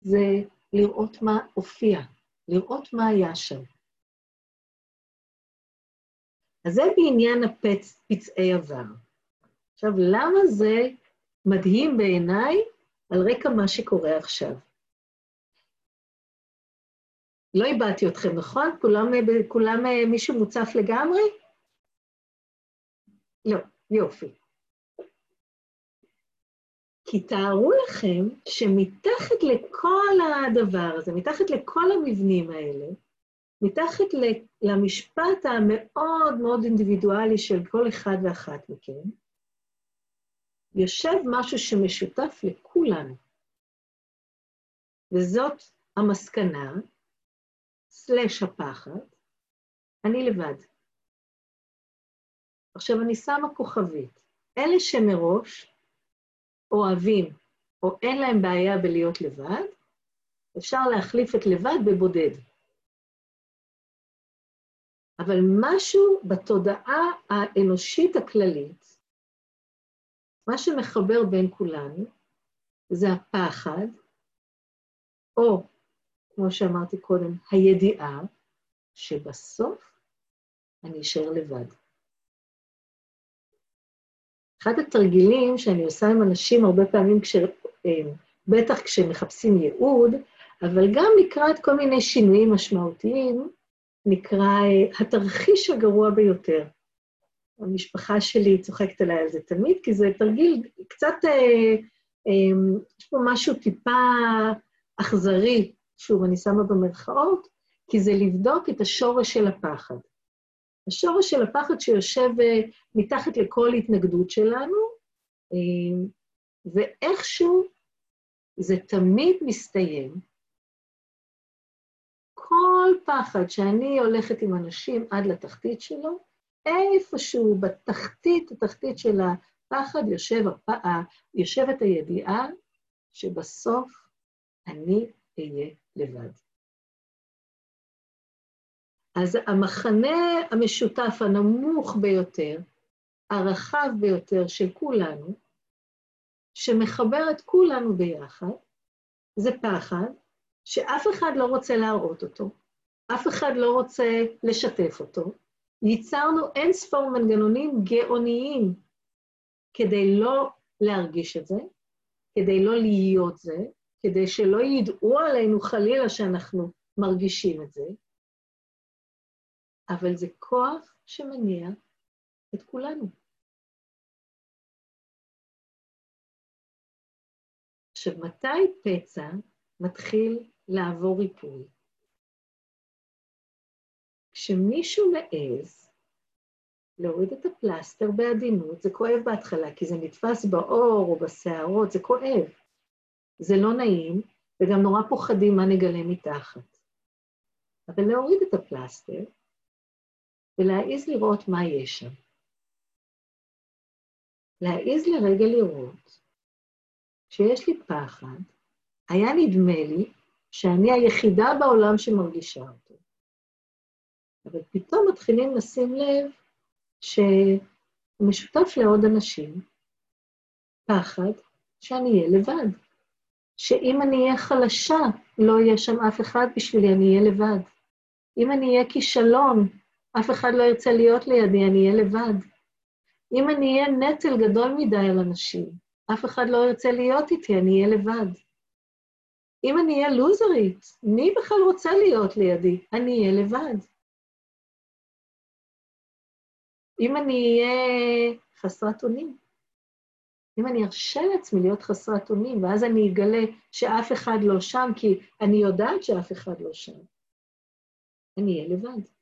זה לראות מה הופיע, לראות מה היה שם. אז זה בעניין הפצעי עבר. עכשיו, למה זה מדהים בעיניי על רקע מה שקורה עכשיו? לא איבדתי אתכם, נכון? כולם, כולם מישהו מוצף לגמרי? לא, יופי. כי תארו לכם שמתחת לכל הדבר הזה, מתחת לכל המבנים האלה, מתחת למשפט המאוד מאוד אינדיבידואלי של כל אחד ואחת מכם, יושב משהו שמשותף לכולנו. וזאת המסקנה, סלש הפחד, אני לבד. עכשיו אני שמה כוכבית. אלה שמראש אוהבים או אין להם בעיה בלהיות לבד, אפשר להחליף את לבד בבודד. אבל משהו בתודעה האנושית הכללית, מה שמחבר בין כולנו, זה הפחד, או, כמו שאמרתי קודם, הידיעה שבסוף אני אשאר לבד. אחד התרגילים שאני עושה עם אנשים הרבה פעמים, כש, אה, בטח כשמחפשים ייעוד, אבל גם לקראת כל מיני שינויים משמעותיים, נקרא אה, התרחיש הגרוע ביותר. המשפחה שלי צוחקת עליי על זה תמיד, כי זה תרגיל קצת, אה, אה, יש פה משהו טיפה אכזרי, שוב, אני שמה במרכאות, כי זה לבדוק את השורש של הפחד. השורש של הפחד שיושב אה, מתחת לכל התנגדות שלנו, אה, ואיכשהו זה תמיד מסתיים. כל פחד שאני הולכת עם אנשים עד לתחתית שלו, איפשהו בתחתית, התחתית של הפחד, יושב הפ... יושבת הידיעה שבסוף אני אהיה לבד. אז המחנה המשותף הנמוך ביותר, הרחב ביותר של כולנו, שמחבר את כולנו ביחד, זה פחד שאף אחד לא רוצה להראות אותו, אף אחד לא רוצה לשתף אותו. ייצרנו אין ספור מנגנונים גאוניים כדי לא להרגיש את זה, כדי לא להיות זה, כדי שלא ידעו עלינו חלילה שאנחנו מרגישים את זה, אבל זה כוח שמניע את כולנו. עכשיו, מתי פצע מתחיל לעבור ריפוי. כשמישהו מעז להוריד את הפלסטר בעדינות, זה כואב בהתחלה, כי זה נתפס בעור או בשערות, זה כואב. זה לא נעים, וגם נורא פוחדים מה נגלה מתחת. אבל להוריד את הפלסטר ולהעיז לראות מה יש שם. להעיז לרגע לראות שיש לי פחד, היה נדמה לי שאני היחידה בעולם שמרגישה אותו. אבל פתאום מתחילים לשים לב שהוא משותף לעוד אנשים, פחד שאני אהיה לבד. שאם אני אהיה חלשה, לא יהיה שם אף אחד בשבילי, אני אהיה לבד. אם אני אהיה כישלון, אף אחד לא ירצה להיות לידי, אני אהיה לבד. אם אני אהיה נטל גדול מדי על אנשים, אף אחד לא ירצה להיות איתי, אני אהיה לבד. אם אני אהיה לוזרית, מי בכלל רוצה להיות לידי? אני אהיה לבד. אם אני אהיה חסרת אונים, אם אני ארשה לעצמי להיות חסרת אונים, ואז אני אגלה שאף אחד לא שם, כי אני יודעת שאף אחד לא שם, אני אהיה לבד.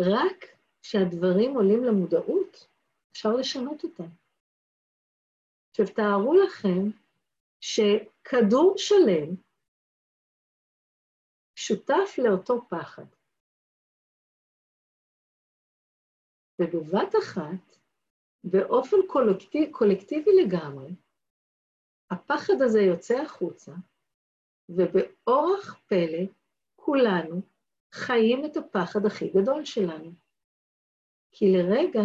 רק כשהדברים עולים למודעות, אפשר לשנות אותם. עכשיו, תארו לכם שכדור שלם שותף לאותו פחד. ובבת אחת, באופן קולקטיב, קולקטיבי לגמרי, הפחד הזה יוצא החוצה, ובאורח פלא כולנו חיים את הפחד הכי גדול שלנו. כי לרגע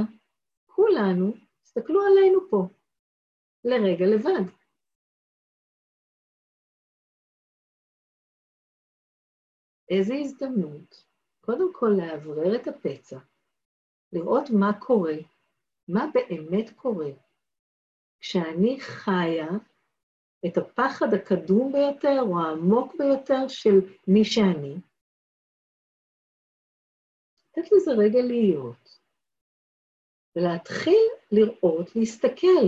כולנו, תסתכלו עלינו פה, לרגע לבד. איזו הזדמנות, קודם כל לאוורר את הפצע, לראות מה קורה, מה באמת קורה, כשאני חיה את הפחד הקדום ביותר או העמוק ביותר של מי שאני, לתת לזה רגע להיות, ולהתחיל לראות, להסתכל.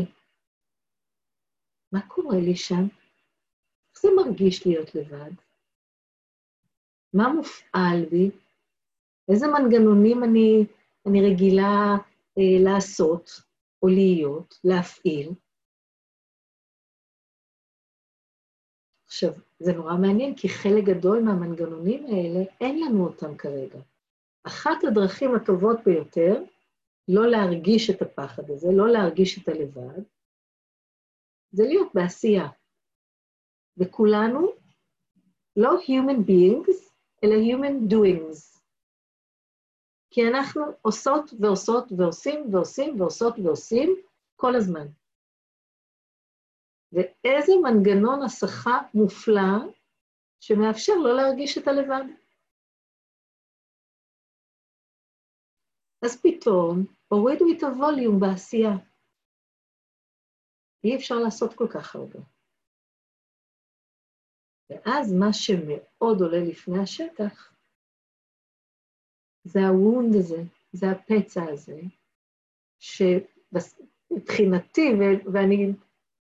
מה קורה לי שם? איך זה מרגיש להיות לבד? מה מופעל בי? איזה מנגנונים אני, אני רגילה אה, לעשות או להיות, להפעיל? עכשיו, זה נורא מעניין, כי חלק גדול מהמנגנונים האלה, אין לנו אותם כרגע. אחת הדרכים הטובות ביותר, לא להרגיש את הפחד הזה, לא להרגיש את הלבד, זה להיות בעשייה. וכולנו לא human beings, אלא human doings. כי אנחנו עושות ועושות ועושים ועושים ועושות ועושים כל הזמן. ואיזה מנגנון הסחה מופלא שמאפשר לא להרגיש את הלבד. אז פתאום הורידו את הווליום בעשייה. אי אפשר לעשות כל כך הרבה. ואז מה שמאוד עולה לפני השטח, זה הוונד הזה, זה הפצע הזה, שמבחינתי, ואני,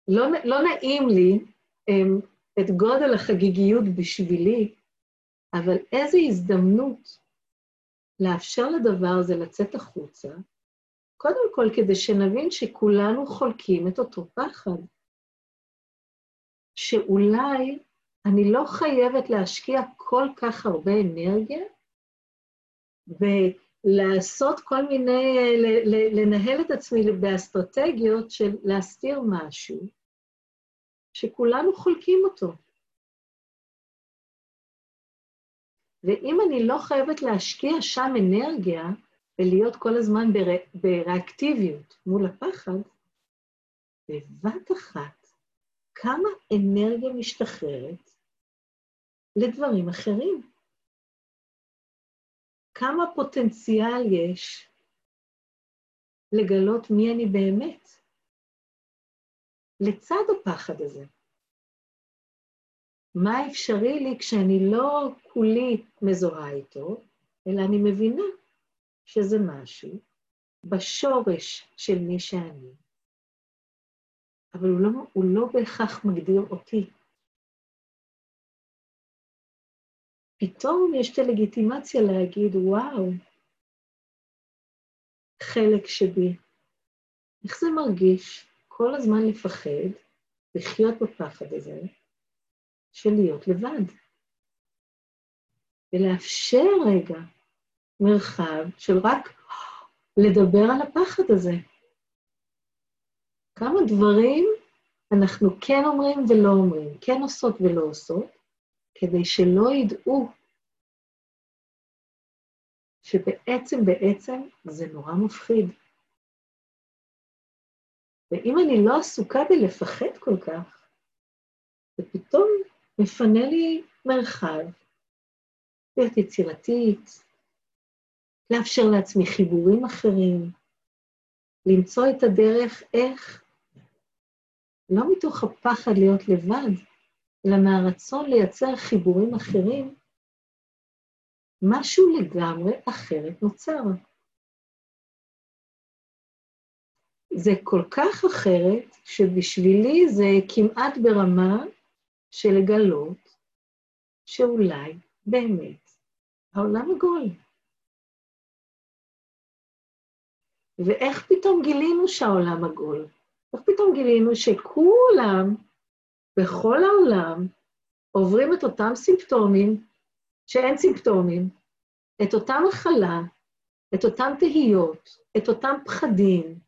לא, לא נעים לי אמ, את גודל החגיגיות בשבילי, אבל איזו הזדמנות לאפשר לדבר הזה לצאת החוצה, קודם כל כדי שנבין שכולנו חולקים את אותו פחד. שאולי אני לא חייבת להשקיע כל כך הרבה אנרגיה ולעשות כל מיני, לנהל את עצמי באסטרטגיות של להסתיר משהו, שכולנו חולקים אותו. ואם אני לא חייבת להשקיע שם אנרגיה ולהיות כל הזמן בריאקטיביות מול הפחד, בבת אחת, כמה אנרגיה משתחררת לדברים אחרים. כמה פוטנציאל יש לגלות מי אני באמת, לצד הפחד הזה. מה אפשרי לי כשאני לא כולי מזוהה איתו, אלא אני מבינה שזה משהו בשורש של מי שאני. אבל הוא לא, הוא לא בהכרח מגדיר אותי. פתאום יש את הלגיטימציה להגיד, וואו, חלק שבי, איך זה מרגיש כל הזמן לפחד, לחיות בפחד הזה, של להיות לבד. ולאפשר רגע מרחב של רק לדבר על הפחד הזה. כמה דברים אנחנו כן אומרים ולא אומרים, כן עושות ולא עושות, כדי שלא ידעו שבעצם, בעצם, זה נורא מפחיד. ואם אני לא עסוקה בלפחד כל כך, זה פתאום מפנה לי מרחב להיות יצירתית, לאפשר לעצמי חיבורים אחרים, למצוא את הדרך איך, לא מתוך הפחד להיות לבד, אלא מהרצון לייצר חיבורים אחרים, משהו לגמרי אחרת נוצר. זה כל כך אחרת, שבשבילי זה כמעט ברמה של לגלות שאולי באמת העולם עגול. ואיך פתאום גילינו שהעולם עגול? איך פתאום גילינו שכולם, בכל העולם, עוברים את אותם סימפטומים, שאין סימפטומים, את אותה מחלה, את אותן תהיות, את אותם פחדים,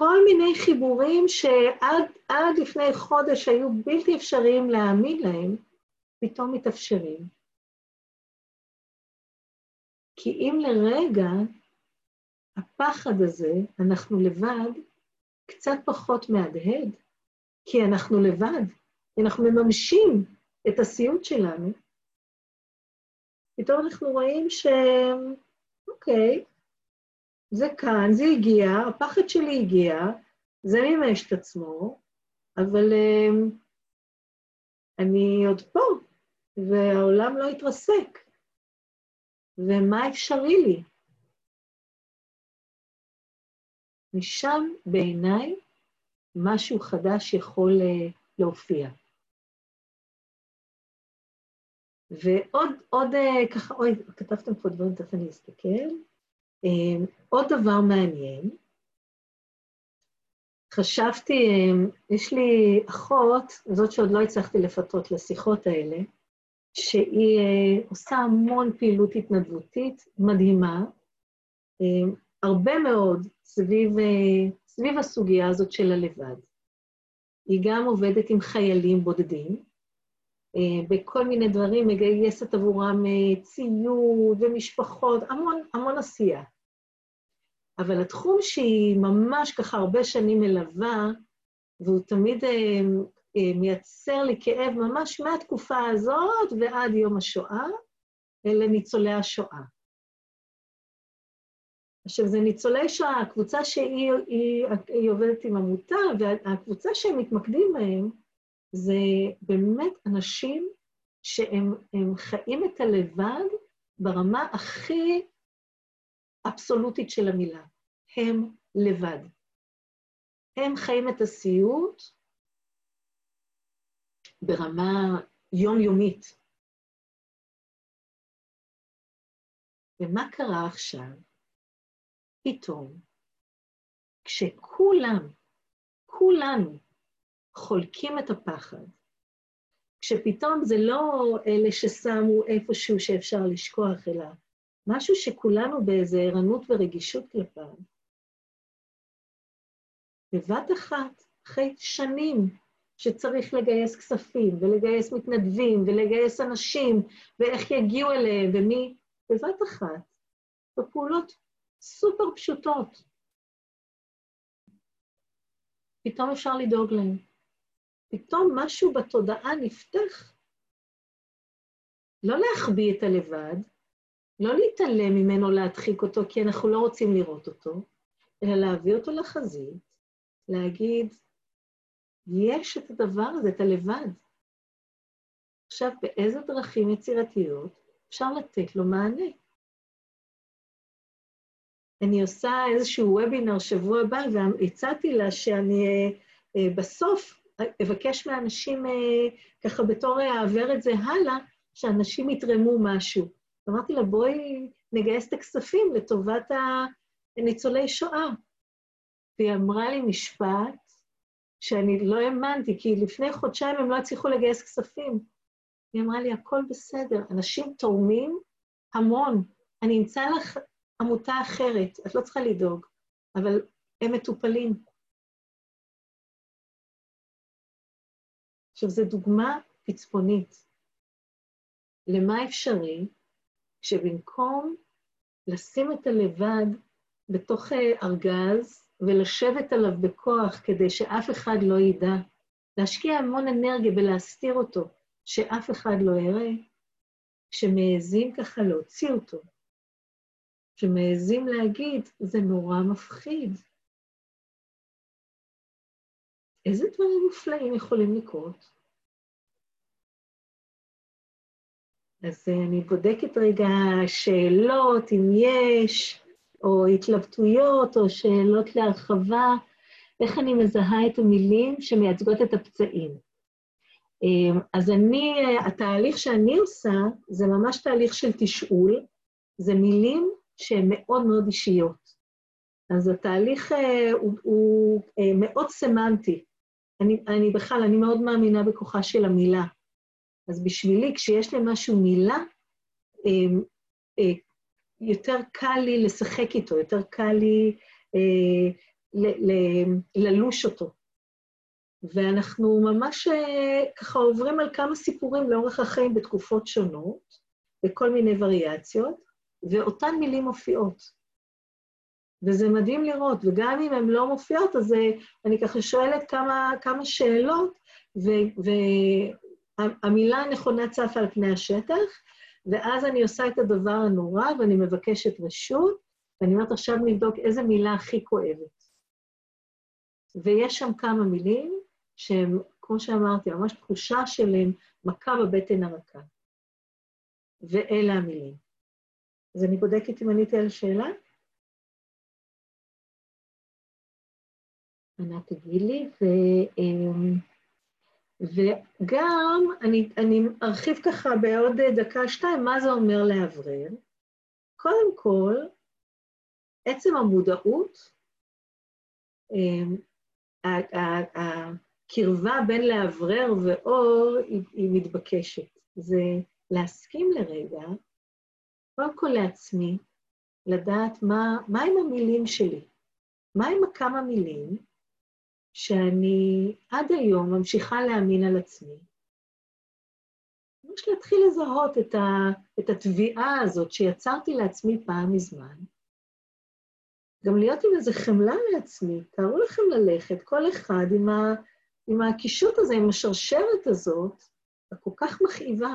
כל מיני חיבורים שעד לפני חודש היו בלתי אפשריים להאמין להם, פתאום מתאפשרים. כי אם לרגע הפחד הזה, אנחנו לבד, קצת פחות מהדהד, כי אנחנו לבד, כי אנחנו מממשים את הסיוט שלנו, פתאום אנחנו רואים ש... אוקיי, זה כאן, זה הגיע, הפחד שלי הגיע, זה מימש את עצמו, אבל uh, אני עוד פה, והעולם לא התרסק. ומה אפשרי לי? משם בעיניי משהו חדש יכול uh, להופיע. ועוד, עוד uh, ככה, אוי, כתבתם פה דברים, תכף אני אסתכל. אמ, עוד דבר מעניין, חשבתי, אמ, יש לי אחות, זאת שעוד לא הצלחתי לפתות לשיחות האלה, שהיא אה, עושה המון פעילות התנדבותית מדהימה, אמ, הרבה מאוד סביב, אה, סביב הסוגיה הזאת של הלבד. היא גם עובדת עם חיילים בודדים, בכל מיני דברים, מגייסת עבורם אה, ציוד ומשפחות, המון, המון עשייה. אבל התחום שהיא ממש ככה הרבה שנים מלווה, והוא תמיד אה, מייצר לי כאב ממש מהתקופה הזאת ועד יום השואה, אלה ניצולי השואה. עכשיו, זה ניצולי שואה, הקבוצה שהיא היא, היא עובדת עם עמותה, והקבוצה שהם מתמקדים בהם, זה באמת אנשים שהם חיים את הלבד ברמה הכי אבסולוטית של המילה. הם לבד. הם חיים את הסיוט ברמה יומיומית. ומה קרה עכשיו? פתאום, כשכולם, כולנו, חולקים את הפחד. כשפתאום זה לא אלה ששמו איפשהו שאפשר לשכוח, אלא משהו שכולנו באיזו ערנות ורגישות כלפיו. בבת אחת, אחרי שנים שצריך לגייס כספים, ולגייס מתנדבים, ולגייס אנשים, ואיך יגיעו אליהם, ומי, בבת אחת, בפעולות סופר פשוטות, פתאום אפשר לדאוג להם. פתאום משהו בתודעה נפתח. לא להחביא את הלבד, לא להתעלם ממנו, להדחיק אותו, כי אנחנו לא רוצים לראות אותו, אלא להביא אותו לחזית, להגיד, יש את הדבר הזה, את הלבד. עכשיו, באיזה דרכים יצירתיות אפשר לתת לו מענה? אני עושה איזשהו וובינר שבוע הבא, והצעתי לה שאני בסוף אבקש מאנשים ככה בתור אעבר את זה הלאה, שאנשים יתרמו משהו. אמרתי לה, בואי נגייס את הכספים לטובת הניצולי שואה. והיא אמרה לי משפט שאני לא האמנתי, כי לפני חודשיים הם לא הצליחו לגייס כספים. היא אמרה לי, הכל בסדר, אנשים תורמים המון. אני אמצא לך עמותה אחרת, את לא צריכה לדאוג, אבל הם מטופלים. עכשיו, זו דוגמה פצפונית. למה אפשרי שבמקום לשים את הלבד בתוך אה, ארגז ולשבת עליו בכוח כדי שאף אחד לא ידע, להשקיע המון אנרגיה ולהסתיר אותו, שאף אחד לא יראה, שמעזים ככה להוציא אותו, שמעזים להגיד, זה נורא מפחיד. איזה דברים מופלאים יכולים לקרות? אז אני בודקת רגע שאלות, אם יש, או התלבטויות, או שאלות להרחבה, איך אני מזהה את המילים שמייצגות את הפצעים. אמ, אז אני, התהליך שאני עושה, זה ממש תהליך של תשאול, זה מילים שהן מאוד מאוד אישיות. אז התהליך אה, הוא, הוא אה, מאוד סמנטי. אני, אני בכלל, אני מאוד מאמינה בכוחה של המילה. אז בשבילי, כשיש למשהו מילה, אמ, אה, יותר קל לי לשחק איתו, יותר קל לי אה, ללוש אותו. ואנחנו ממש אה, ככה עוברים על כמה סיפורים לאורך החיים בתקופות שונות, בכל מיני וריאציות, ואותן מילים מופיעות. וזה מדהים לראות, וגם אם הן לא מופיעות, אז אני ככה שואלת כמה, כמה שאלות, והמילה הנכונה צפה על פני השטח, ואז אני עושה את הדבר הנורא, ואני מבקשת רשות, ואני אומרת, עכשיו נבדוק איזה מילה הכי כואבת. ויש שם כמה מילים שהן, כמו שאמרתי, ממש תחושה של מכה בבטן הרכה. ואלה המילים. אז אני בודקת אם עניתי על השאלה. ענת תגיד לי, ו... אמ, וגם אני, אני ארחיב ככה בעוד דקה-שתיים מה זה אומר לאוורר. קודם כל, עצם המודעות, אמ, הקרבה בין לאוורר ואור היא, היא מתבקשת. זה להסכים לרגע, קודם כל לעצמי, לדעת מה, מה עם המילים שלי, מה עם הכמה מילים שאני עד היום ממשיכה להאמין על עצמי. ממש להתחיל לזהות את, ה, את התביעה הזאת שיצרתי לעצמי פעם מזמן. גם להיות עם איזה חמלה לעצמי. תארו לכם ללכת, כל אחד עם, ה, עם הקישוט הזה, עם השרשרת הזאת, הכל כך מכאיבה,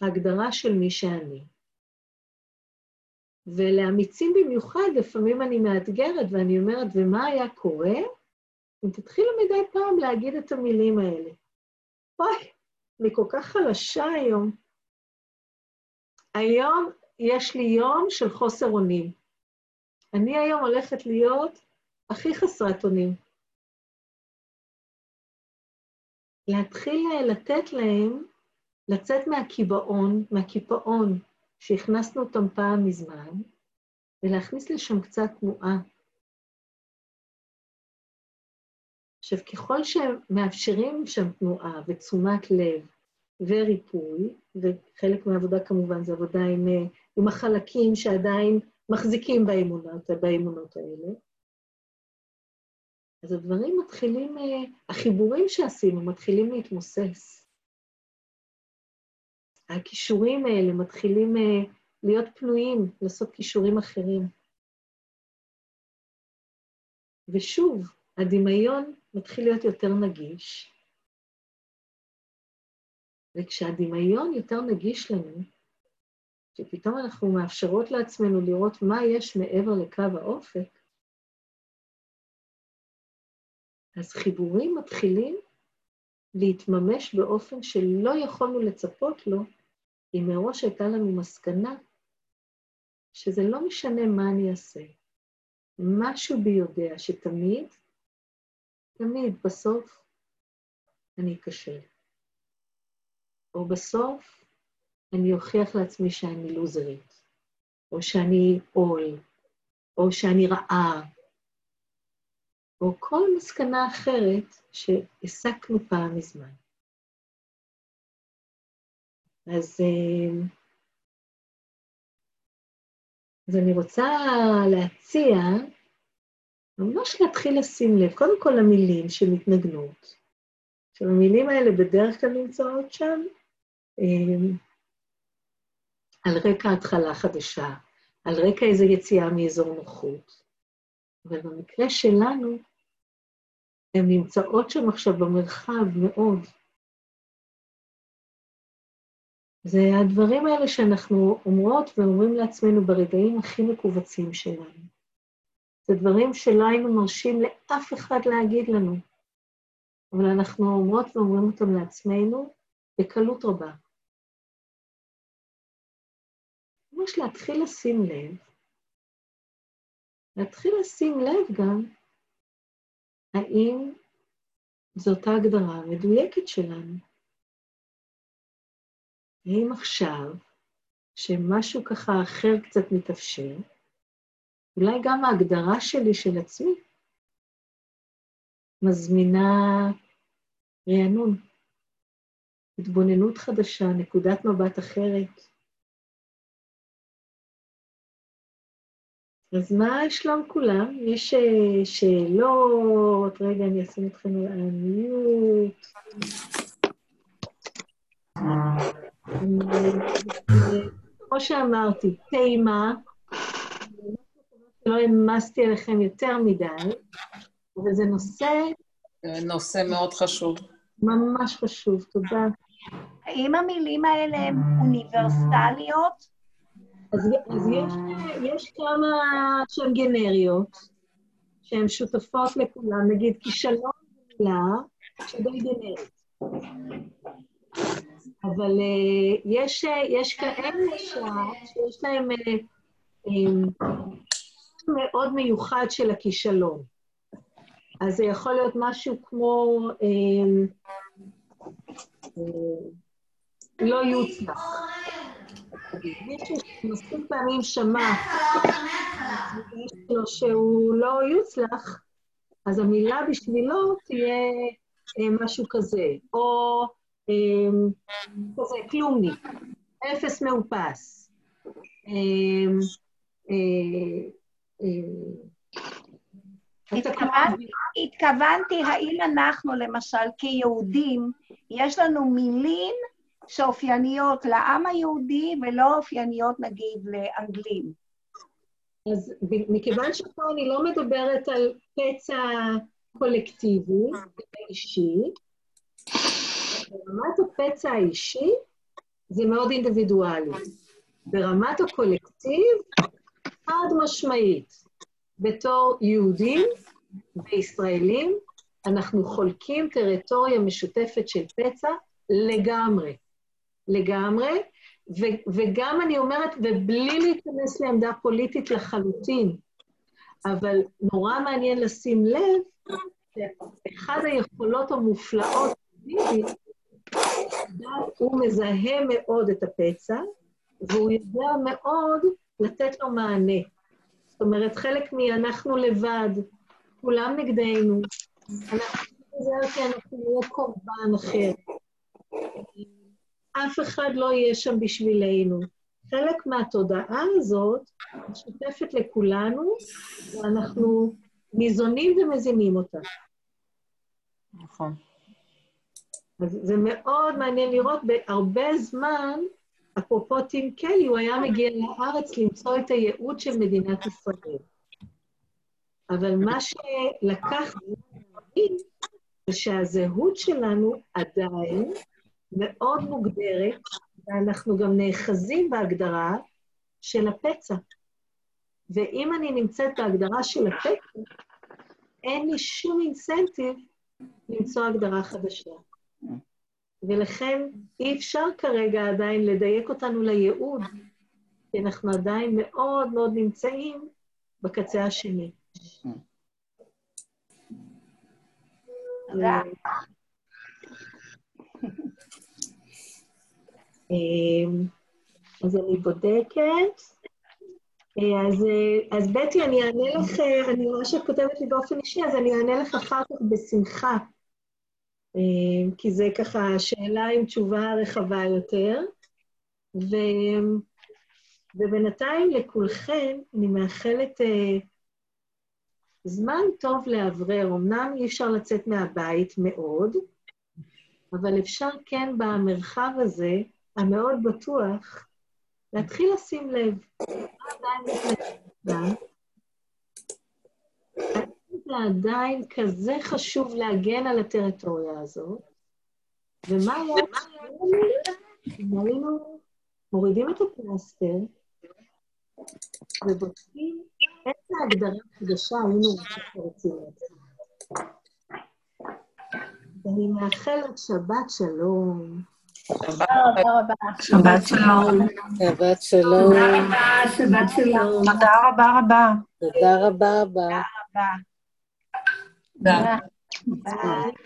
ההגדרה של מי שאני. ולאמיצים במיוחד, לפעמים אני מאתגרת ואני אומרת, ומה היה קורה אם תתחילו מדי פעם להגיד את המילים האלה. אוי, אני כל כך חלשה היום. היום יש לי יום של חוסר אונים. אני היום הולכת להיות הכי חסרת אונים. להתחיל לתת להם לצאת מהקיבעון, מהקיפאון שהכנסנו אותם פעם מזמן, ולהכניס לשם קצת תנועה. עכשיו, ככל שמאפשרים שם תנועה ותשומת לב וריפוי, וחלק מהעבודה כמובן זה עבודה עם, עם החלקים שעדיין מחזיקים באמונות, באמונות האלה, אז הדברים מתחילים, החיבורים שעשינו מתחילים להתמוסס. הכישורים האלה מתחילים להיות פנויים, לעשות כישורים אחרים. ושוב, הדמיון מתחיל להיות יותר נגיש, וכשהדמיון יותר נגיש לנו, שפתאום אנחנו מאפשרות לעצמנו לראות מה יש מעבר לקו האופק, אז חיבורים מתחילים להתממש באופן שלא יכולנו לצפות לו, אם מראש הייתה לנו מסקנה שזה לא משנה מה אני אעשה. משהו בי יודע שתמיד, תמיד בסוף אני אכשל. או בסוף אני אוכיח לעצמי שאני לוזרית, או שאני עול, או שאני רעה, או כל מסקנה אחרת שהסקנו פעם מזמן. אז, אה, אז אני רוצה להציע ממש להתחיל לשים לב, קודם כל למילים שמתנגנות. עכשיו, המילים האלה בדרך כלל נמצאות שם אה, על רקע התחלה חדשה, על רקע איזו יציאה מאזור נוחות. אבל במקרה שלנו, הן נמצאות שם עכשיו במרחב מאוד. זה הדברים האלה שאנחנו אומרות ואומרים לעצמנו ברגעים הכי מכווצים שלנו. זה דברים שלא היינו מרשים לאף אחד להגיד לנו, אבל אנחנו אומרות ואומרים אותם לעצמנו בקלות רבה. ממש להתחיל לשים לב, להתחיל לשים לב גם האם זאת ההגדרה המדויקת שלנו. האם עכשיו, שמשהו ככה אחר קצת מתאפשר, אולי גם ההגדרה שלי של עצמי מזמינה רענון, התבוננות חדשה, נקודת מבט אחרת. אז מה שלום כולם? יש אה, שאלות? רגע, אני אשים אתכם על המיוט. כמו שאמרתי, טעימה, לא העמסתי עליכם יותר מדי, אבל זה נושא... נושא מאוד חשוב. ממש חשוב, תודה. האם המילים האלה הן אוניברסליות? אז, אז יש, יש כמה שהן גנריות, שהן שותפות לכולם, נגיד כישלון מילה שדי גנרית. אבל uh, יש, יש כאלה שיש להם uh, um, מאוד מיוחד של הכישלון. אז זה יכול להיות משהו כמו um, uh, לא יוצלח. מישהו שמספיק פעמים שמע לו שהוא לא יוצלח, אז המילה בשבילו תהיה אה, משהו כזה, או אה, כזה, כלומניק, אפס מאופס. אה, התכוונתי, האם אנחנו, למשל, כיהודים, יש לנו מילים שאופייניות לעם היהודי ולא אופייניות נגיד לאנגלים. אז מכיוון שפה אני לא מדברת על פצע קולקטיבי, אישי, ברמת הפצע האישי זה מאוד אינדיבידואלי. ברמת הקולקטיב, חד משמעית, בתור יהודים וישראלים, אנחנו חולקים טריטוריה משותפת של פצע לגמרי. לגמרי, ו- וגם אני אומרת, ובלי להיכנס לעמדה פוליטית לחלוטין, אבל נורא מעניין לשים לב, שאחד היכולות המופלאות הוא מזהה מאוד את הפצע, והוא יודע מאוד לתת לו מענה. זאת אומרת, חלק מ"אנחנו לבד", כולם נגדנו, אנחנו נזהר כי אנחנו נהיה קורבן אחר. אף אחד לא יהיה שם בשבילנו. חלק מהתודעה הזאת משותפת לכולנו, ואנחנו ניזונים ומזינים אותה. נכון. אז זה מאוד מעניין לראות, בהרבה זמן, אפרופו טים קלי, הוא היה מגיע לארץ למצוא את הייעוד של מדינת ישראל. אבל מה שלקח זה שהזהות שלנו עדיין מאוד מוגדרת, ואנחנו גם נאחזים בהגדרה של הפצע. ואם אני נמצאת בהגדרה של הפצע, אין לי שום אינסנטיב למצוא הגדרה חדשה. ולכן אי אפשר כרגע עדיין לדייק אותנו לייעוד, כי אנחנו עדיין מאוד מאוד נמצאים בקצה השני. תודה. אמ, אז אני בודקת. אה, אז, אה, אז בטי, אני אענה לך, אני רואה שאת כותבת לי באופן אישי, אז אני אענה לך אחר כך בשמחה. אמ, כי זה ככה שאלה עם תשובה רחבה יותר. ו... ובינתיים לכולכם אני מאחלת uh, זמן טוב לאוורר. אמנם אי אפשר לצאת מהבית מאוד, אבל אפשר כן במרחב הזה, המאוד בטוח, להתחיל לשים לב. זה עדיין כזה חשוב להגן על הטריטוריה הזאת? ומה היה היינו מורידים את הפלסטר ובודקים איזה הגדרה חדשה היינו רוצים לעצמנו. ואני מאחלת שבת שלום. שבת שלום. שבת שלום. תודה רבה, שבת שלום. תודה רבה רבה. תודה רבה רבה. רבה. תודה. ביי.